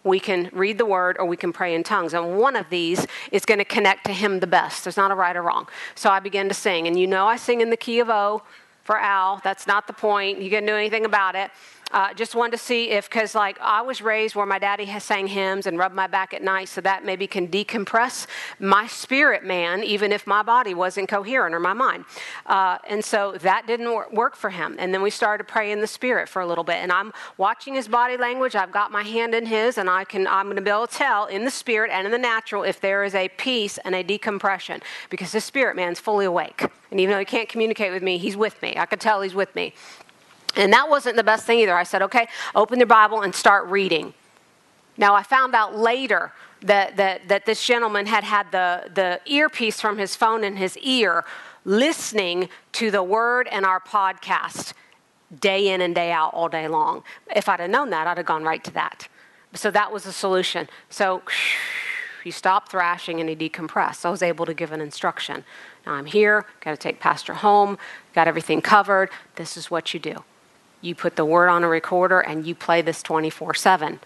we can read the word, or we can pray in tongues. And one of these is going to connect to him the best. There's not a right or wrong. So I began to sing. And you know, I sing in the key of O for Al. That's not the point. You can do anything about it. Uh, just wanted to see if, because like I was raised where my daddy has sang hymns and rubbed my back at night, so that maybe can decompress my spirit man, even if my body wasn't coherent or my mind. Uh, and so that didn't work for him. And then we started to pray in the spirit for a little bit. And I'm watching his body language. I've got my hand in his, and I can I'm going to be able to tell in the spirit and in the natural if there is a peace and a decompression, because his spirit man's fully awake. And even though he can't communicate with me, he's with me. I could tell he's with me. And that wasn't the best thing either. I said, okay, open your Bible and start reading. Now, I found out later that, that, that this gentleman had had the, the earpiece from his phone in his ear listening to the word and our podcast day in and day out all day long. If I'd have known that, I'd have gone right to that. So that was the solution. So he stopped thrashing and he decompressed. So I was able to give an instruction. Now I'm here, got to take Pastor home, got everything covered. This is what you do you put the word on a recorder and you play this 24 7.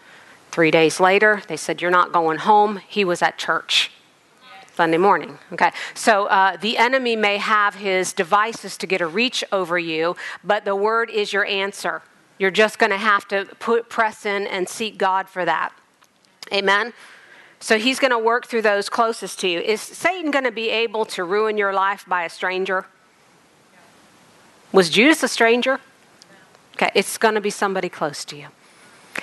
Three days later, they said, You're not going home. He was at church. Sunday morning. Okay, so uh, the enemy may have his devices to get a reach over you, but the word is your answer. You're just going to have to put press in and seek God for that. Amen. So he's going to work through those closest to you. Is Satan going to be able to ruin your life by a stranger? Was Judas a stranger? Okay, it's going to be somebody close to you.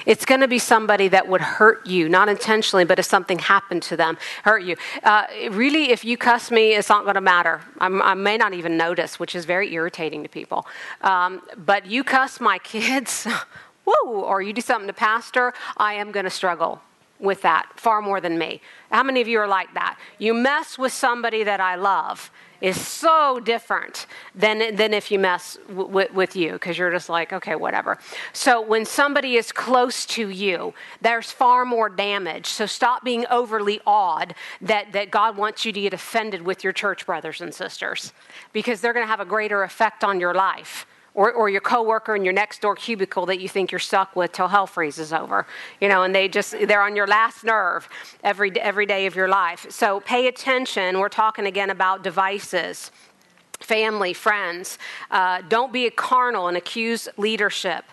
It's going to be somebody that would hurt you, not intentionally, but if something happened to them, hurt you. Uh, really, if you cuss me, it's not going to matter. I'm, i may not even notice, which is very irritating to people. Um, but you cuss my kids, whoa, or you do something to pastor, I am going to struggle with that far more than me. How many of you are like that? You mess with somebody that I love is so different than, than if you mess w- w- with you because you're just like, okay, whatever. So when somebody is close to you, there's far more damage. So stop being overly awed that, that God wants you to get offended with your church brothers and sisters because they're going to have a greater effect on your life or, or your coworker in your next door cubicle that you think you're stuck with till hell freezes over you know and they just they're on your last nerve every every day of your life. So pay attention. We're talking again about devices family friends. Uh, don't be a carnal and accuse leadership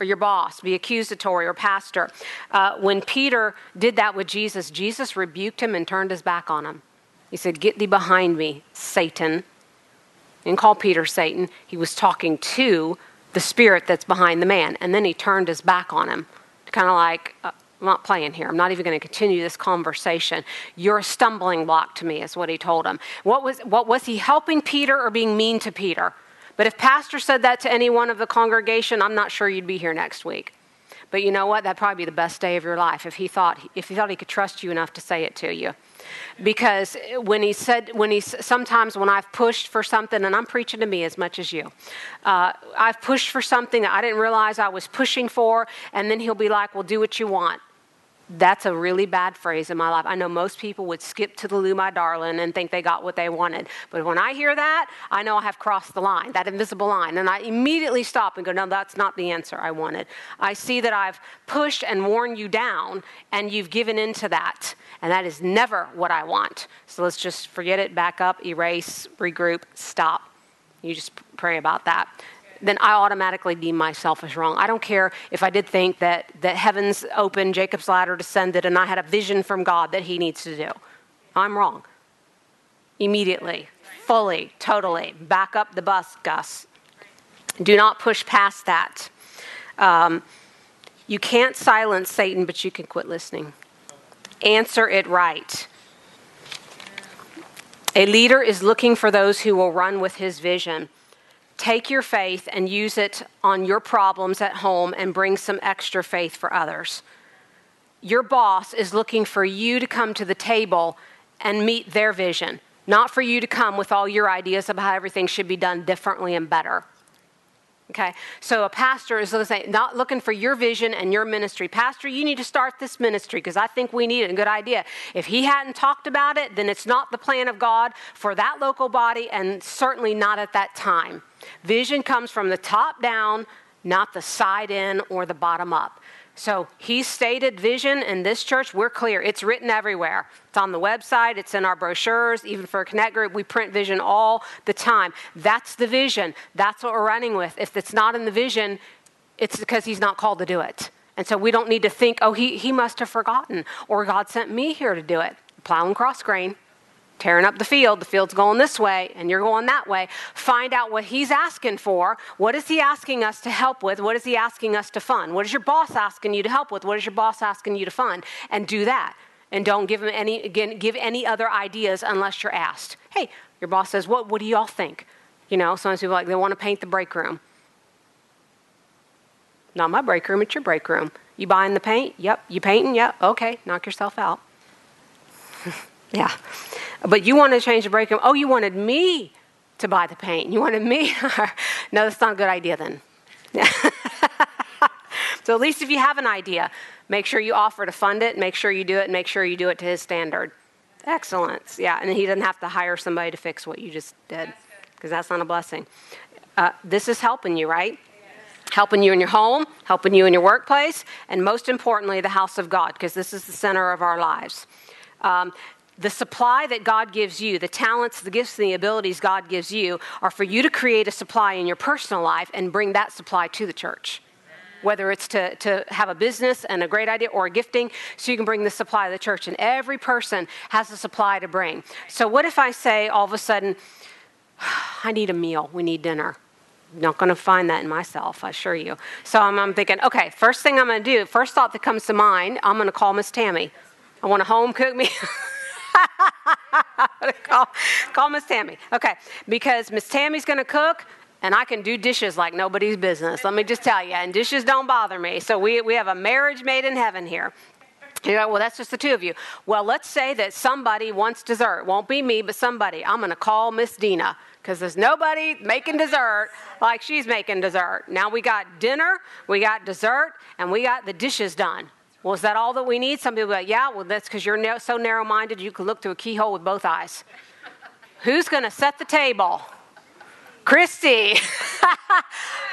or your boss be accusatory or pastor. Uh, when peter did that with jesus jesus rebuked him and turned his back on him. He said get thee behind me satan and call Peter Satan. He was talking to the spirit that's behind the man. And then he turned his back on him, kind of like, uh, I'm not playing here. I'm not even going to continue this conversation. You're a stumbling block to me, is what he told him. What was, what was he helping Peter or being mean to Peter? But if Pastor said that to any one of the congregation, I'm not sure you'd be here next week. But you know what? That'd probably be the best day of your life if he thought if he thought he could trust you enough to say it to you because when he said when he sometimes when i've pushed for something and i'm preaching to me as much as you uh, i've pushed for something that i didn't realize i was pushing for and then he'll be like well do what you want that's a really bad phrase in my life. I know most people would skip to the loo, my darling, and think they got what they wanted. But when I hear that, I know I have crossed the line, that invisible line. And I immediately stop and go, no, that's not the answer I wanted. I see that I've pushed and worn you down, and you've given in to that. And that is never what I want. So let's just forget it, back up, erase, regroup, stop. You just pray about that then I automatically deem myself as wrong. I don't care if I did think that, that heavens opened, Jacob's ladder descended, and I had a vision from God that he needs to do. I'm wrong. Immediately, fully, totally. Back up the bus, Gus. Do not push past that. Um, you can't silence Satan, but you can quit listening. Answer it right. A leader is looking for those who will run with his vision. Take your faith and use it on your problems at home and bring some extra faith for others. Your boss is looking for you to come to the table and meet their vision, not for you to come with all your ideas about how everything should be done differently and better. Okay, so a pastor is not looking for your vision and your ministry. Pastor, you need to start this ministry because I think we need it. A good idea. If he hadn't talked about it, then it's not the plan of God for that local body and certainly not at that time. Vision comes from the top down, not the side in or the bottom up. So he stated vision in this church. We're clear. It's written everywhere. It's on the website, it's in our brochures. Even for a Connect group, we print vision all the time. That's the vision. That's what we're running with. If it's not in the vision, it's because he's not called to do it. And so we don't need to think, oh, he, he must have forgotten, or God sent me here to do it. Plowing cross grain tearing up the field. The field's going this way, and you're going that way. Find out what he's asking for. What is he asking us to help with? What is he asking us to fund? What is your boss asking you to help with? What is your boss asking you to fund? And do that. And don't give him any again, give any other ideas unless you're asked. Hey, your boss says, "What? What do y'all think?" You know, sometimes people like they want to paint the break room. Not my break room. It's your break room. You buying the paint? Yep. You painting? Yep. Okay. Knock yourself out. yeah. But you wanted to change the break room. Oh, you wanted me to buy the paint. You wanted me. no, that's not a good idea then. so at least if you have an idea, make sure you offer to fund it, make sure you do it, and make sure you do it to his standard. Excellence. Yeah, and he doesn't have to hire somebody to fix what you just did because that's not a blessing. Uh, this is helping you, right? helping you in your home, helping you in your workplace, and most importantly, the house of God, because this is the center of our lives. Um, the supply that God gives you, the talents, the gifts, and the abilities God gives you, are for you to create a supply in your personal life and bring that supply to the church. whether it's to, to have a business and a great idea or a gifting, so you can bring the supply to the church. And every person has a supply to bring. So, what if I say all of a sudden, I need a meal, we need dinner? not going to find that in myself, I assure you. So I'm, I'm thinking, okay, first thing I'm going to do, first thought that comes to mind, I'm going to call Miss Tammy. I want to home cook me. call, call Miss Tammy. Okay, because Miss Tammy's going to cook, and I can do dishes like nobody's business. Let me just tell you, and dishes don't bother me. So we, we have a marriage made in heaven here. Yeah, well, that's just the two of you. Well, let's say that somebody wants dessert. Won't be me, but somebody. I'm going to call Miss Dina because there's nobody making dessert like she's making dessert. Now we got dinner, we got dessert, and we got the dishes done. Well, is that all that we need? Some people go, yeah, well, that's because you're so narrow minded you can look through a keyhole with both eyes. Who's going to set the table? Christy.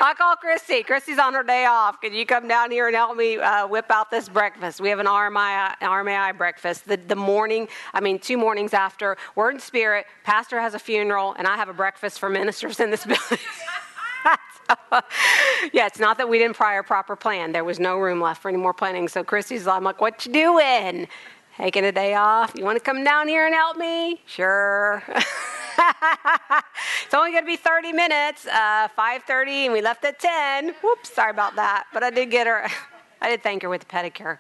I call Christy. Christy's on her day off. Can you come down here and help me uh, whip out this breakfast? We have an RMI, RMI breakfast. The, the morning, I mean, two mornings after, we're in spirit. Pastor has a funeral, and I have a breakfast for ministers in this building. yeah, it's not that we didn't prior proper plan. There was no room left for any more planning. So Christy's I'm like, what you doing? Taking a day off? You want to come down here and help me? Sure. it's only going to be 30 minutes, uh, 5.30, and we left at 10. Whoops, sorry about that. But I did get her, I did thank her with the pedicure.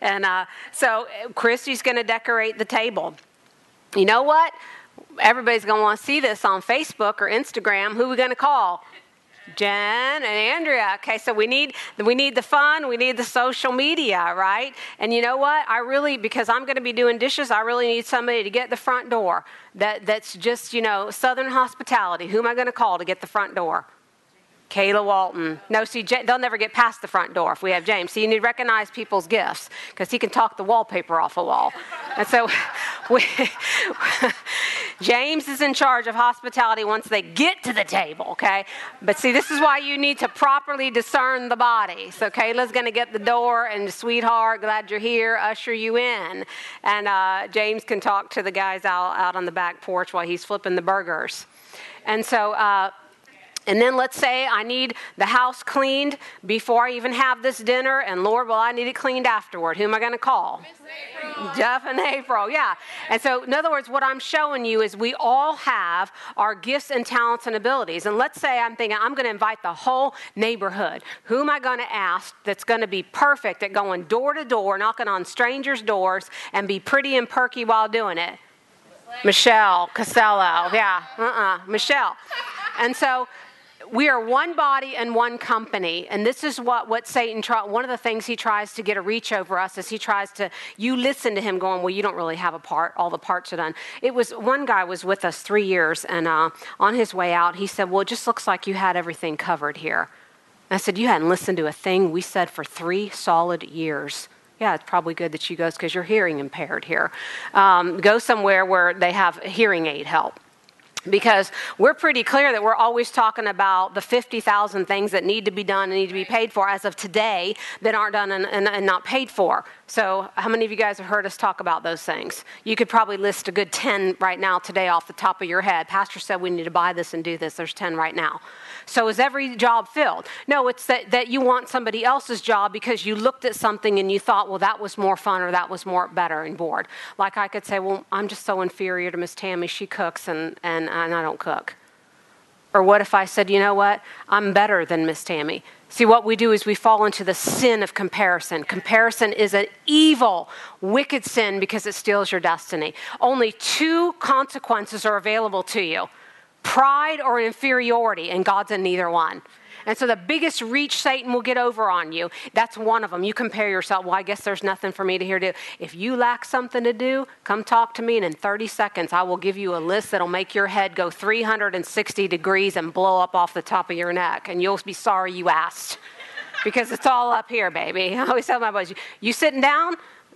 And uh, so Christy's going to decorate the table. You know what? Everybody's going to want to see this on Facebook or Instagram. Who are we going to call? Jen and Andrea. Okay, so we need we need the fun, we need the social media, right? And you know what? I really because I'm going to be doing dishes, I really need somebody to get the front door. That that's just, you know, southern hospitality. Who am I going to call to get the front door? Kayla Walton. No, see, they'll never get past the front door if we have James. So you need to recognize people's gifts because he can talk the wallpaper off a wall. And so we, James is in charge of hospitality once they get to the table, okay? But see, this is why you need to properly discern the body. So Kayla's going to get the door, and sweetheart, glad you're here, usher you in. And uh, James can talk to the guys out, out on the back porch while he's flipping the burgers. And so, uh, and then let's say I need the house cleaned before I even have this dinner, and Lord, well, I need it cleaned afterward. Who am I going to call? Jeff and April, yeah. And so, in other words, what I'm showing you is we all have our gifts and talents and abilities. And let's say I'm thinking I'm going to invite the whole neighborhood. Who am I going to ask that's going to be perfect at going door to door, knocking on strangers' doors, and be pretty and perky while doing it? Michelle Costello, yeah, uh uh-uh. uh, Michelle. And so, we are one body and one company and this is what, what satan try, one of the things he tries to get a reach over us is he tries to you listen to him going well you don't really have a part all the parts are done. It was one guy was with us three years and uh, on his way out he said well it just looks like you had everything covered here. And i said you hadn't listened to a thing we said for three solid years. Yeah, it's probably good that you go because you're hearing impaired here. Um, go somewhere where they have hearing aid help because we're pretty clear that we're always talking about the 50,000 things that need to be done and need to be paid for as of today that aren't done and, and, and, not paid for. So, how many of you guys have heard us talk about those things? You could probably list a good 10 right now today off the top of your head. Pastor said we need to buy this and do this. There's 10 right now. So, is every job filled? No, it's that, that you want somebody else's job because you looked at something and you thought, well, that was more fun or that was more better and bored. Like I could say, well, I'm just so inferior to Miss Tammy. She cooks and, and, and I don't cook. Or what if I said, you know what? I'm better than Miss Tammy. See, what we do is we fall into the sin of comparison. Comparison is an evil, wicked sin because it steals your destiny. Only two consequences are available to you pride or inferiority, and God's in neither one. And so the biggest reach Satan will get over on you, that's one of them. You compare yourself, well, I guess there's nothing for me to here do. If you lack something to do, come talk to me, and in 30 seconds, I will give you a list that'll make your head go 360 degrees and blow up off the top of your neck, and you'll be sorry you asked. because it's all up here, baby. I always tell my boys, you sitting down?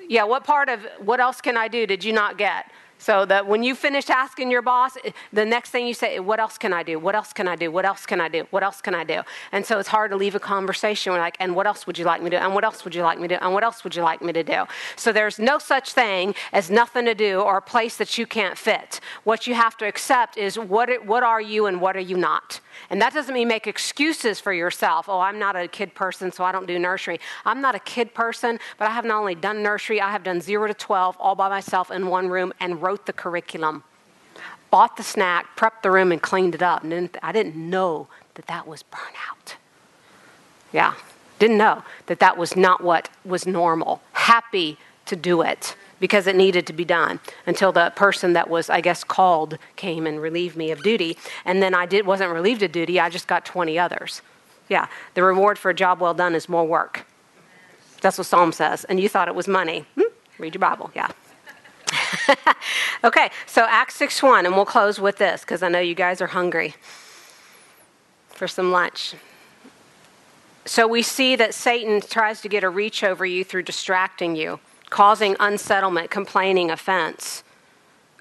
Yeah, what part of what else can I do did you not get? So that when you finish asking your boss, eh, the next thing you say, what else can I do? What else can I do? What else can I do? What else can I do? And so it's hard to leave a conversation like, and what else would you like me to do? And what else would you like me to do? And what else would you like me to do? So there's no such thing as nothing to do or a place that you can't fit. What you have to accept is what, what are you and what are you not? And that doesn't mean make excuses for yourself. Oh, I'm not a kid person, so I don't do nursery. I'm not a kid person, but I have not only done nursery, I have done zero to 12 all by myself in one room and wrote the curriculum, bought the snack, prepped the room, and cleaned it up. And then I didn't know that that was burnout. Yeah, didn't know that that was not what was normal. Happy to do it because it needed to be done until the person that was, I guess, called came and relieved me of duty. And then I did, wasn't relieved of duty, I just got 20 others. Yeah, the reward for a job well done is more work. That's what Psalm says. And you thought it was money. Hmm? Read your Bible, yeah. okay, so Acts 6 1, and we'll close with this because I know you guys are hungry for some lunch. So we see that Satan tries to get a reach over you through distracting you causing unsettlement, complaining, offense.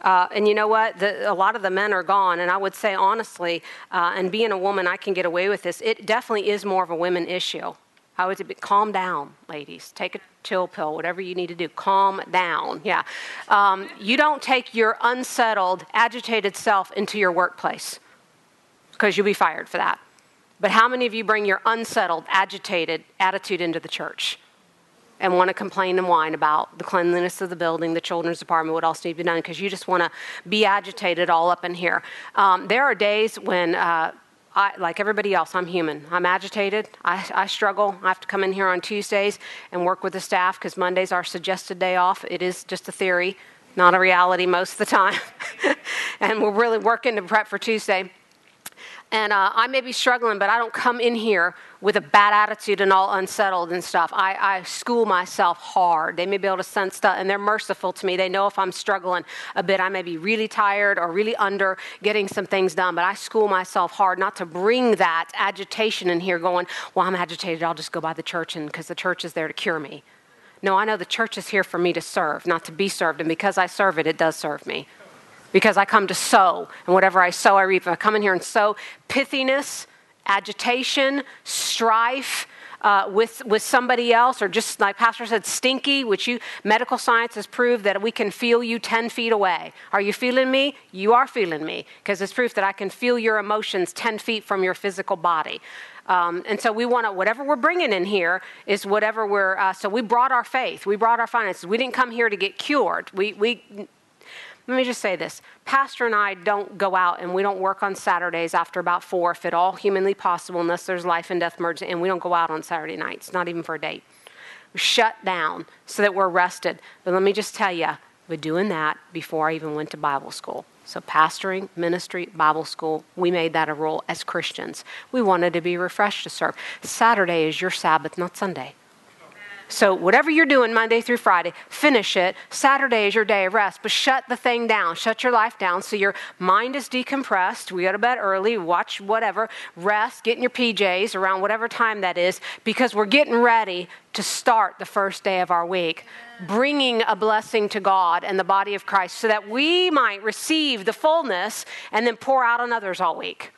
Uh, and you know what? The, a lot of the men are gone. And I would say, honestly, uh, and being a woman, I can get away with this. It definitely is more of a women issue. I would say, calm down, ladies. Take a chill pill, whatever you need to do. Calm down. Yeah. Um, you don't take your unsettled, agitated self into your workplace because you'll be fired for that. But how many of you bring your unsettled, agitated attitude into the church? and want to complain and whine about the cleanliness of the building, the children's department, what else needs to be done, because you just want to be agitated all up in here. Um, there are days when, uh, I, like everybody else, I'm human. I'm agitated. I, I, struggle. I have to come in here on Tuesdays and work with the staff because Monday's our suggested day off. It is just a theory, not a reality most of the time. and we're really working to prep for Tuesday. And uh, I may be struggling, but I don't come in here with a bad attitude and all unsettled and stuff. I, I school myself hard. They may be able to sense that, and they're merciful to me. They know if I'm struggling a bit, I may be really tired or really under getting some things done, but I school myself hard not to bring that agitation in here going, well, I'm agitated, I'll just go by the church and because the church is there to cure me. No, I know the church is here for me to serve, not to be served, and because I serve it, it does serve me because I come to sow, and whatever I sow, I reap. If I come in here and sow pithiness, agitation, strife, uh, with, with somebody else, or just like Pastor said, stinky, which you medical science has proved that we can feel you 10 feet away. Are you feeling me? You are feeling me, because it's proof that I can feel your emotions 10 feet from your physical body. Um, and so we want to, whatever we're bringing in here is whatever we're, uh, so we brought our faith, we brought our finances. We didn't come here to get cured. We, we let me just say this Pastor and I don't go out and we don't work on Saturdays after about four, if at all humanly possible, unless there's life and death emergency, and we don't go out on Saturday nights, not even for a date. We shut down so that we're rested. But let me just tell you, we're doing that before I even went to Bible school. So, pastoring, ministry, Bible school, we made that a rule as Christians. We wanted to be refreshed to serve. Saturday is your Sabbath, not Sunday. So, whatever you're doing Monday through Friday, finish it. Saturday is your day of rest, but shut the thing down. Shut your life down so your mind is decompressed. We go to bed early, watch whatever, rest, get in your PJs around whatever time that is, because we're getting ready to start the first day of our week, bringing a blessing to God and the body of Christ so that we might receive the fullness and then pour out on others all week.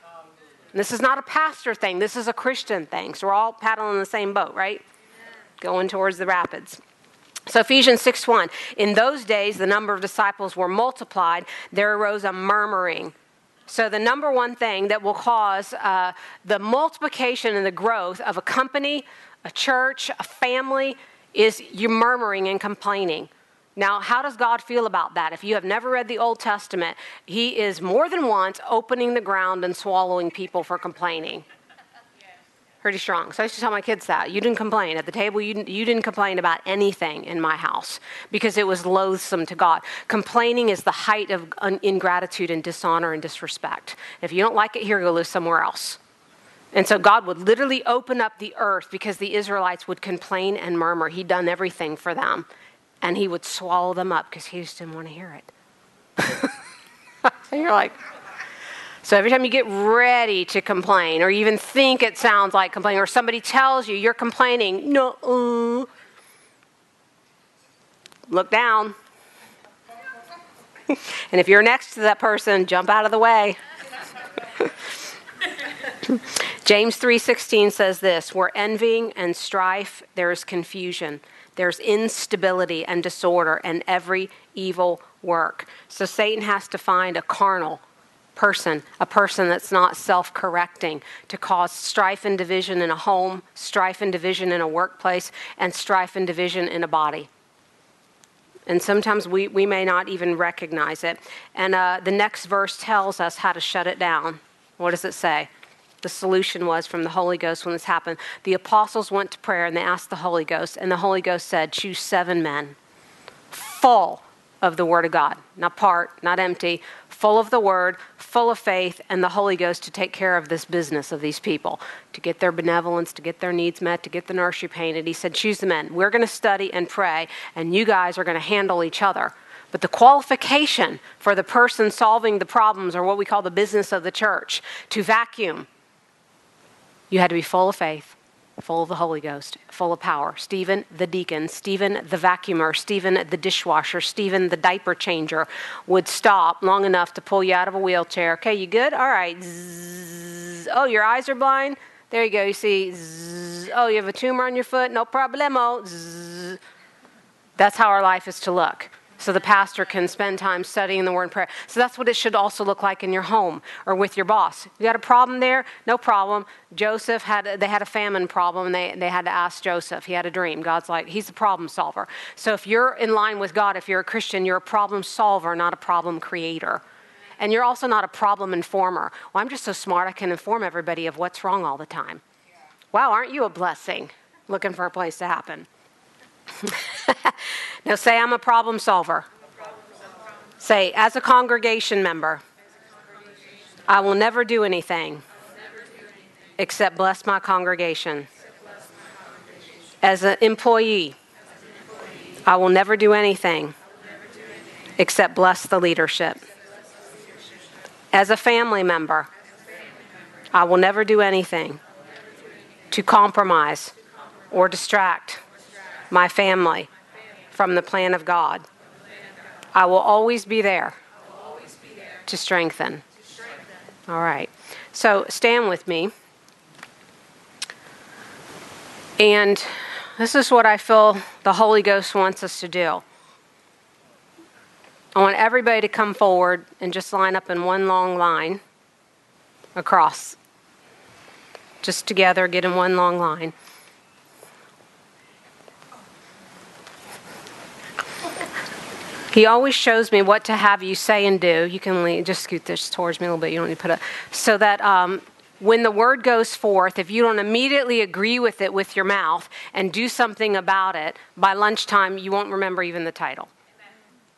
This is not a pastor thing, this is a Christian thing. So, we're all paddling in the same boat, right? Going towards the rapids. So Ephesians 6:1 In those days the number of disciples were multiplied there arose a murmuring so, the number one thing that will cause uh, the multiplication and the growth of a company, a church, a family is you murmuring and complaining. Now, how does God feel about that? If you have never read the Old Testament, He is more than once opening the ground and swallowing people for complaining pretty strong. So I used to tell my kids that. You didn't complain. At the table, you didn't, you didn't complain about anything in my house because it was loathsome to God. Complaining is the height of ingratitude and dishonor and disrespect. If you don't like it here, go live somewhere else. And so God would literally open up the earth because the Israelites would complain and murmur. He'd done everything for them. And he would swallow them up because he just didn't want to hear it. so you're like, so every time you get ready to complain, or even think it sounds like complaining, or somebody tells you you're complaining, no, uh, look down. and if you're next to that person, jump out of the way. James 3:16 says this, where envying and strife there is confusion. There's instability and disorder and every evil work. So Satan has to find a carnal person, a person that's not self correcting, to cause strife and division in a home, strife and division in a workplace, and strife and division in a body. And sometimes we, we may not even recognize it. And uh, the next verse tells us how to shut it down. What does it say? The solution was from the Holy Ghost when this happened. The apostles went to prayer and they asked the Holy Ghost, and the Holy Ghost said, Choose seven men full of the Word of God, not part, not empty, full of the Word, full of faith, and the Holy Ghost to take care of this business of these people, to get their benevolence, to get their needs met, to get the nursery painted. He said, Choose the men. We're going to study and pray, and you guys are going to handle each other. But the qualification for the person solving the problems, or what we call the business of the church, to vacuum, you had to be full of faith, full of the Holy Ghost, full of power. Stephen, the deacon, Stephen, the vacuumer, Stephen, the dishwasher, Stephen, the diaper changer, would stop long enough to pull you out of a wheelchair. Okay, you good? All right. Zzz. Oh, your eyes are blind? There you go. You see, zzz. oh, you have a tumor on your foot? No problemo. Zzz. That's how our life is to look so the pastor can spend time studying the word and prayer. So that's what it should also look like in your home or with your boss. You got a problem there? No problem. Joseph had they had a famine problem and they, they had to ask Joseph. He had a dream. God's like, he's a problem solver. So if you're in line with God, if you're a Christian, you're a problem solver, not a problem creator. And you're also not a problem informer. Well, I'm just so smart I can inform everybody of what's wrong all the time. Wow, aren't you a blessing? Looking for a place to happen. now say, I'm a problem solver. Say, as a congregation member, I will never do anything except bless my congregation. As an employee, I will never do anything except bless the leadership. As a family member, I will never do anything to compromise or distract my family from the plan of God. I will always be there to strengthen. All right. So stand with me. And this is what I feel the Holy Ghost wants us to do. I want everybody to come forward and just line up in one long line across. Just together, get in one long line. He always shows me what to have you say and do. You can lean, just scoot this towards me a little bit. You don't need to put it so that um, when the word goes forth, if you don't immediately agree with it with your mouth and do something about it, by lunchtime you won't remember even the title.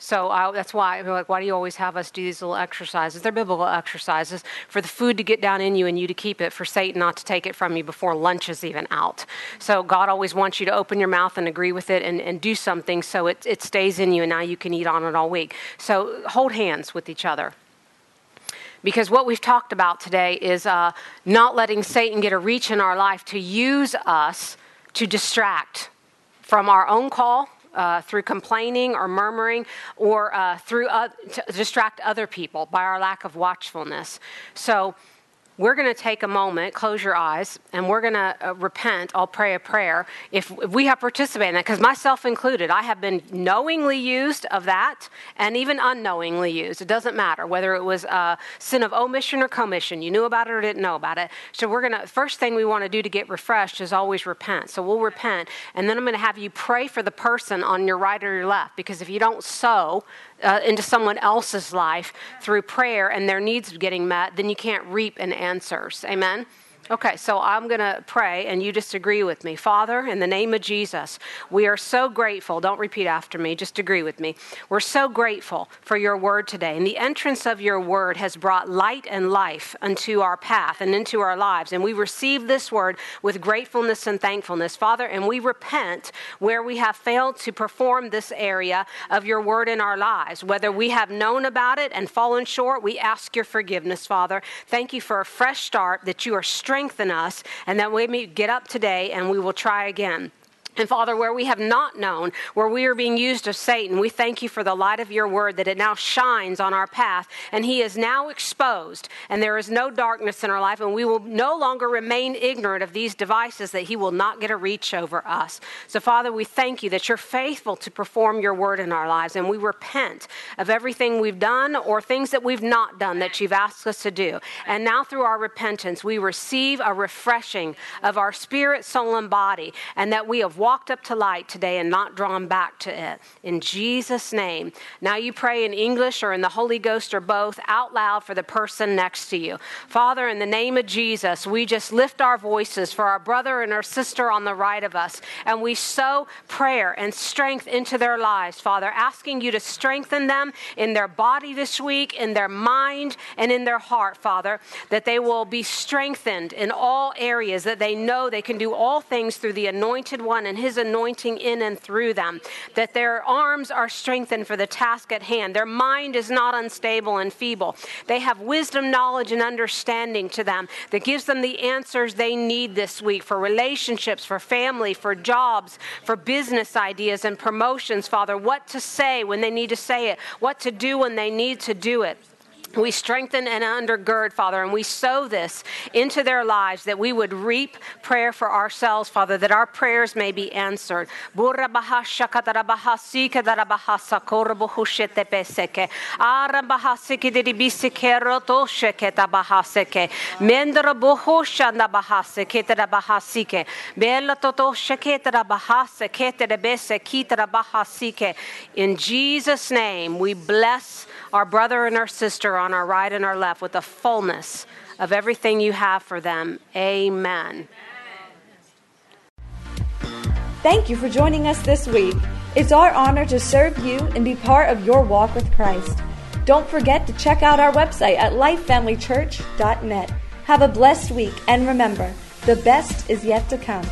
So I, that's why I'm like, why do you always have us do these little exercises? They're biblical exercises for the food to get down in you and you to keep it, for Satan not to take it from you before lunch is even out. So God always wants you to open your mouth and agree with it and, and do something so it, it stays in you and now you can eat on it all week. So hold hands with each other. Because what we've talked about today is uh, not letting Satan get a reach in our life to use us to distract from our own call uh, through complaining or murmuring or uh, through uh, distract other people by our lack of watchfulness. So we're going to take a moment, close your eyes, and we're going to uh, repent. I'll pray a prayer if, if we have participated in that, because myself included, I have been knowingly used of that and even unknowingly used. It doesn't matter whether it was a sin of omission or commission. You knew about it or didn't know about it. So we're going to, first thing we want to do to get refreshed is always repent. So we'll repent, and then I'm going to have you pray for the person on your right or your left, because if you don't sow, uh, into someone else's life through prayer and their needs getting met, then you can't reap in answers. Amen? Okay, so I'm going to pray and you just agree with me. Father, in the name of Jesus, we are so grateful. Don't repeat after me, just agree with me. We're so grateful for your word today. And the entrance of your word has brought light and life unto our path and into our lives. And we receive this word with gratefulness and thankfulness, Father, and we repent where we have failed to perform this area of your word in our lives. Whether we have known about it and fallen short, we ask your forgiveness, Father. Thank you for a fresh start that you are strengthening strengthen us, and that we may get up today and we will try again. And Father, where we have not known, where we are being used of Satan, we thank you for the light of your word that it now shines on our path and he is now exposed and there is no darkness in our life and we will no longer remain ignorant of these devices that he will not get a reach over us. So Father, we thank you that you're faithful to perform your word in our lives and we repent of everything we've done or things that we've not done that you've asked us to do. And now through our repentance, we receive a refreshing of our spirit, soul, and body and that we have walked up to light today and not drawn back to it. In Jesus' name. Now you pray in English or in the Holy Ghost or both out loud for the person next to you. Father, in the name of Jesus, we just lift our voices for our brother and our sister on the right of us, and we sow prayer and strength into their lives, Father, asking you to strengthen them in their body this week, in their mind, and in their heart, Father, that they will be strengthened in all areas, that they know they can do all things through the anointed one and his anointing in and through them, that their arms are strengthened for the task at hand, their mind is not unstable and feeble. They have wisdom, knowledge, and understanding to them that gives them the answers they need this week for relationships, for family, for jobs, for business ideas and promotions, Father, what to say when they need to say it, what to do when they need to do it. We strengthen and undergird, Father, and we sow this into their lives that we would reap prayer for ourselves, Father, that our prayers may be answered. In Jesus' name, we bless our brother and our sister on our right and our left with the fullness of everything you have for them. Amen. Thank you for joining us this week. It's our honor to serve you and be part of your walk with Christ. Don't forget to check out our website at lifefamilychurch.net. Have a blessed week and remember, the best is yet to come.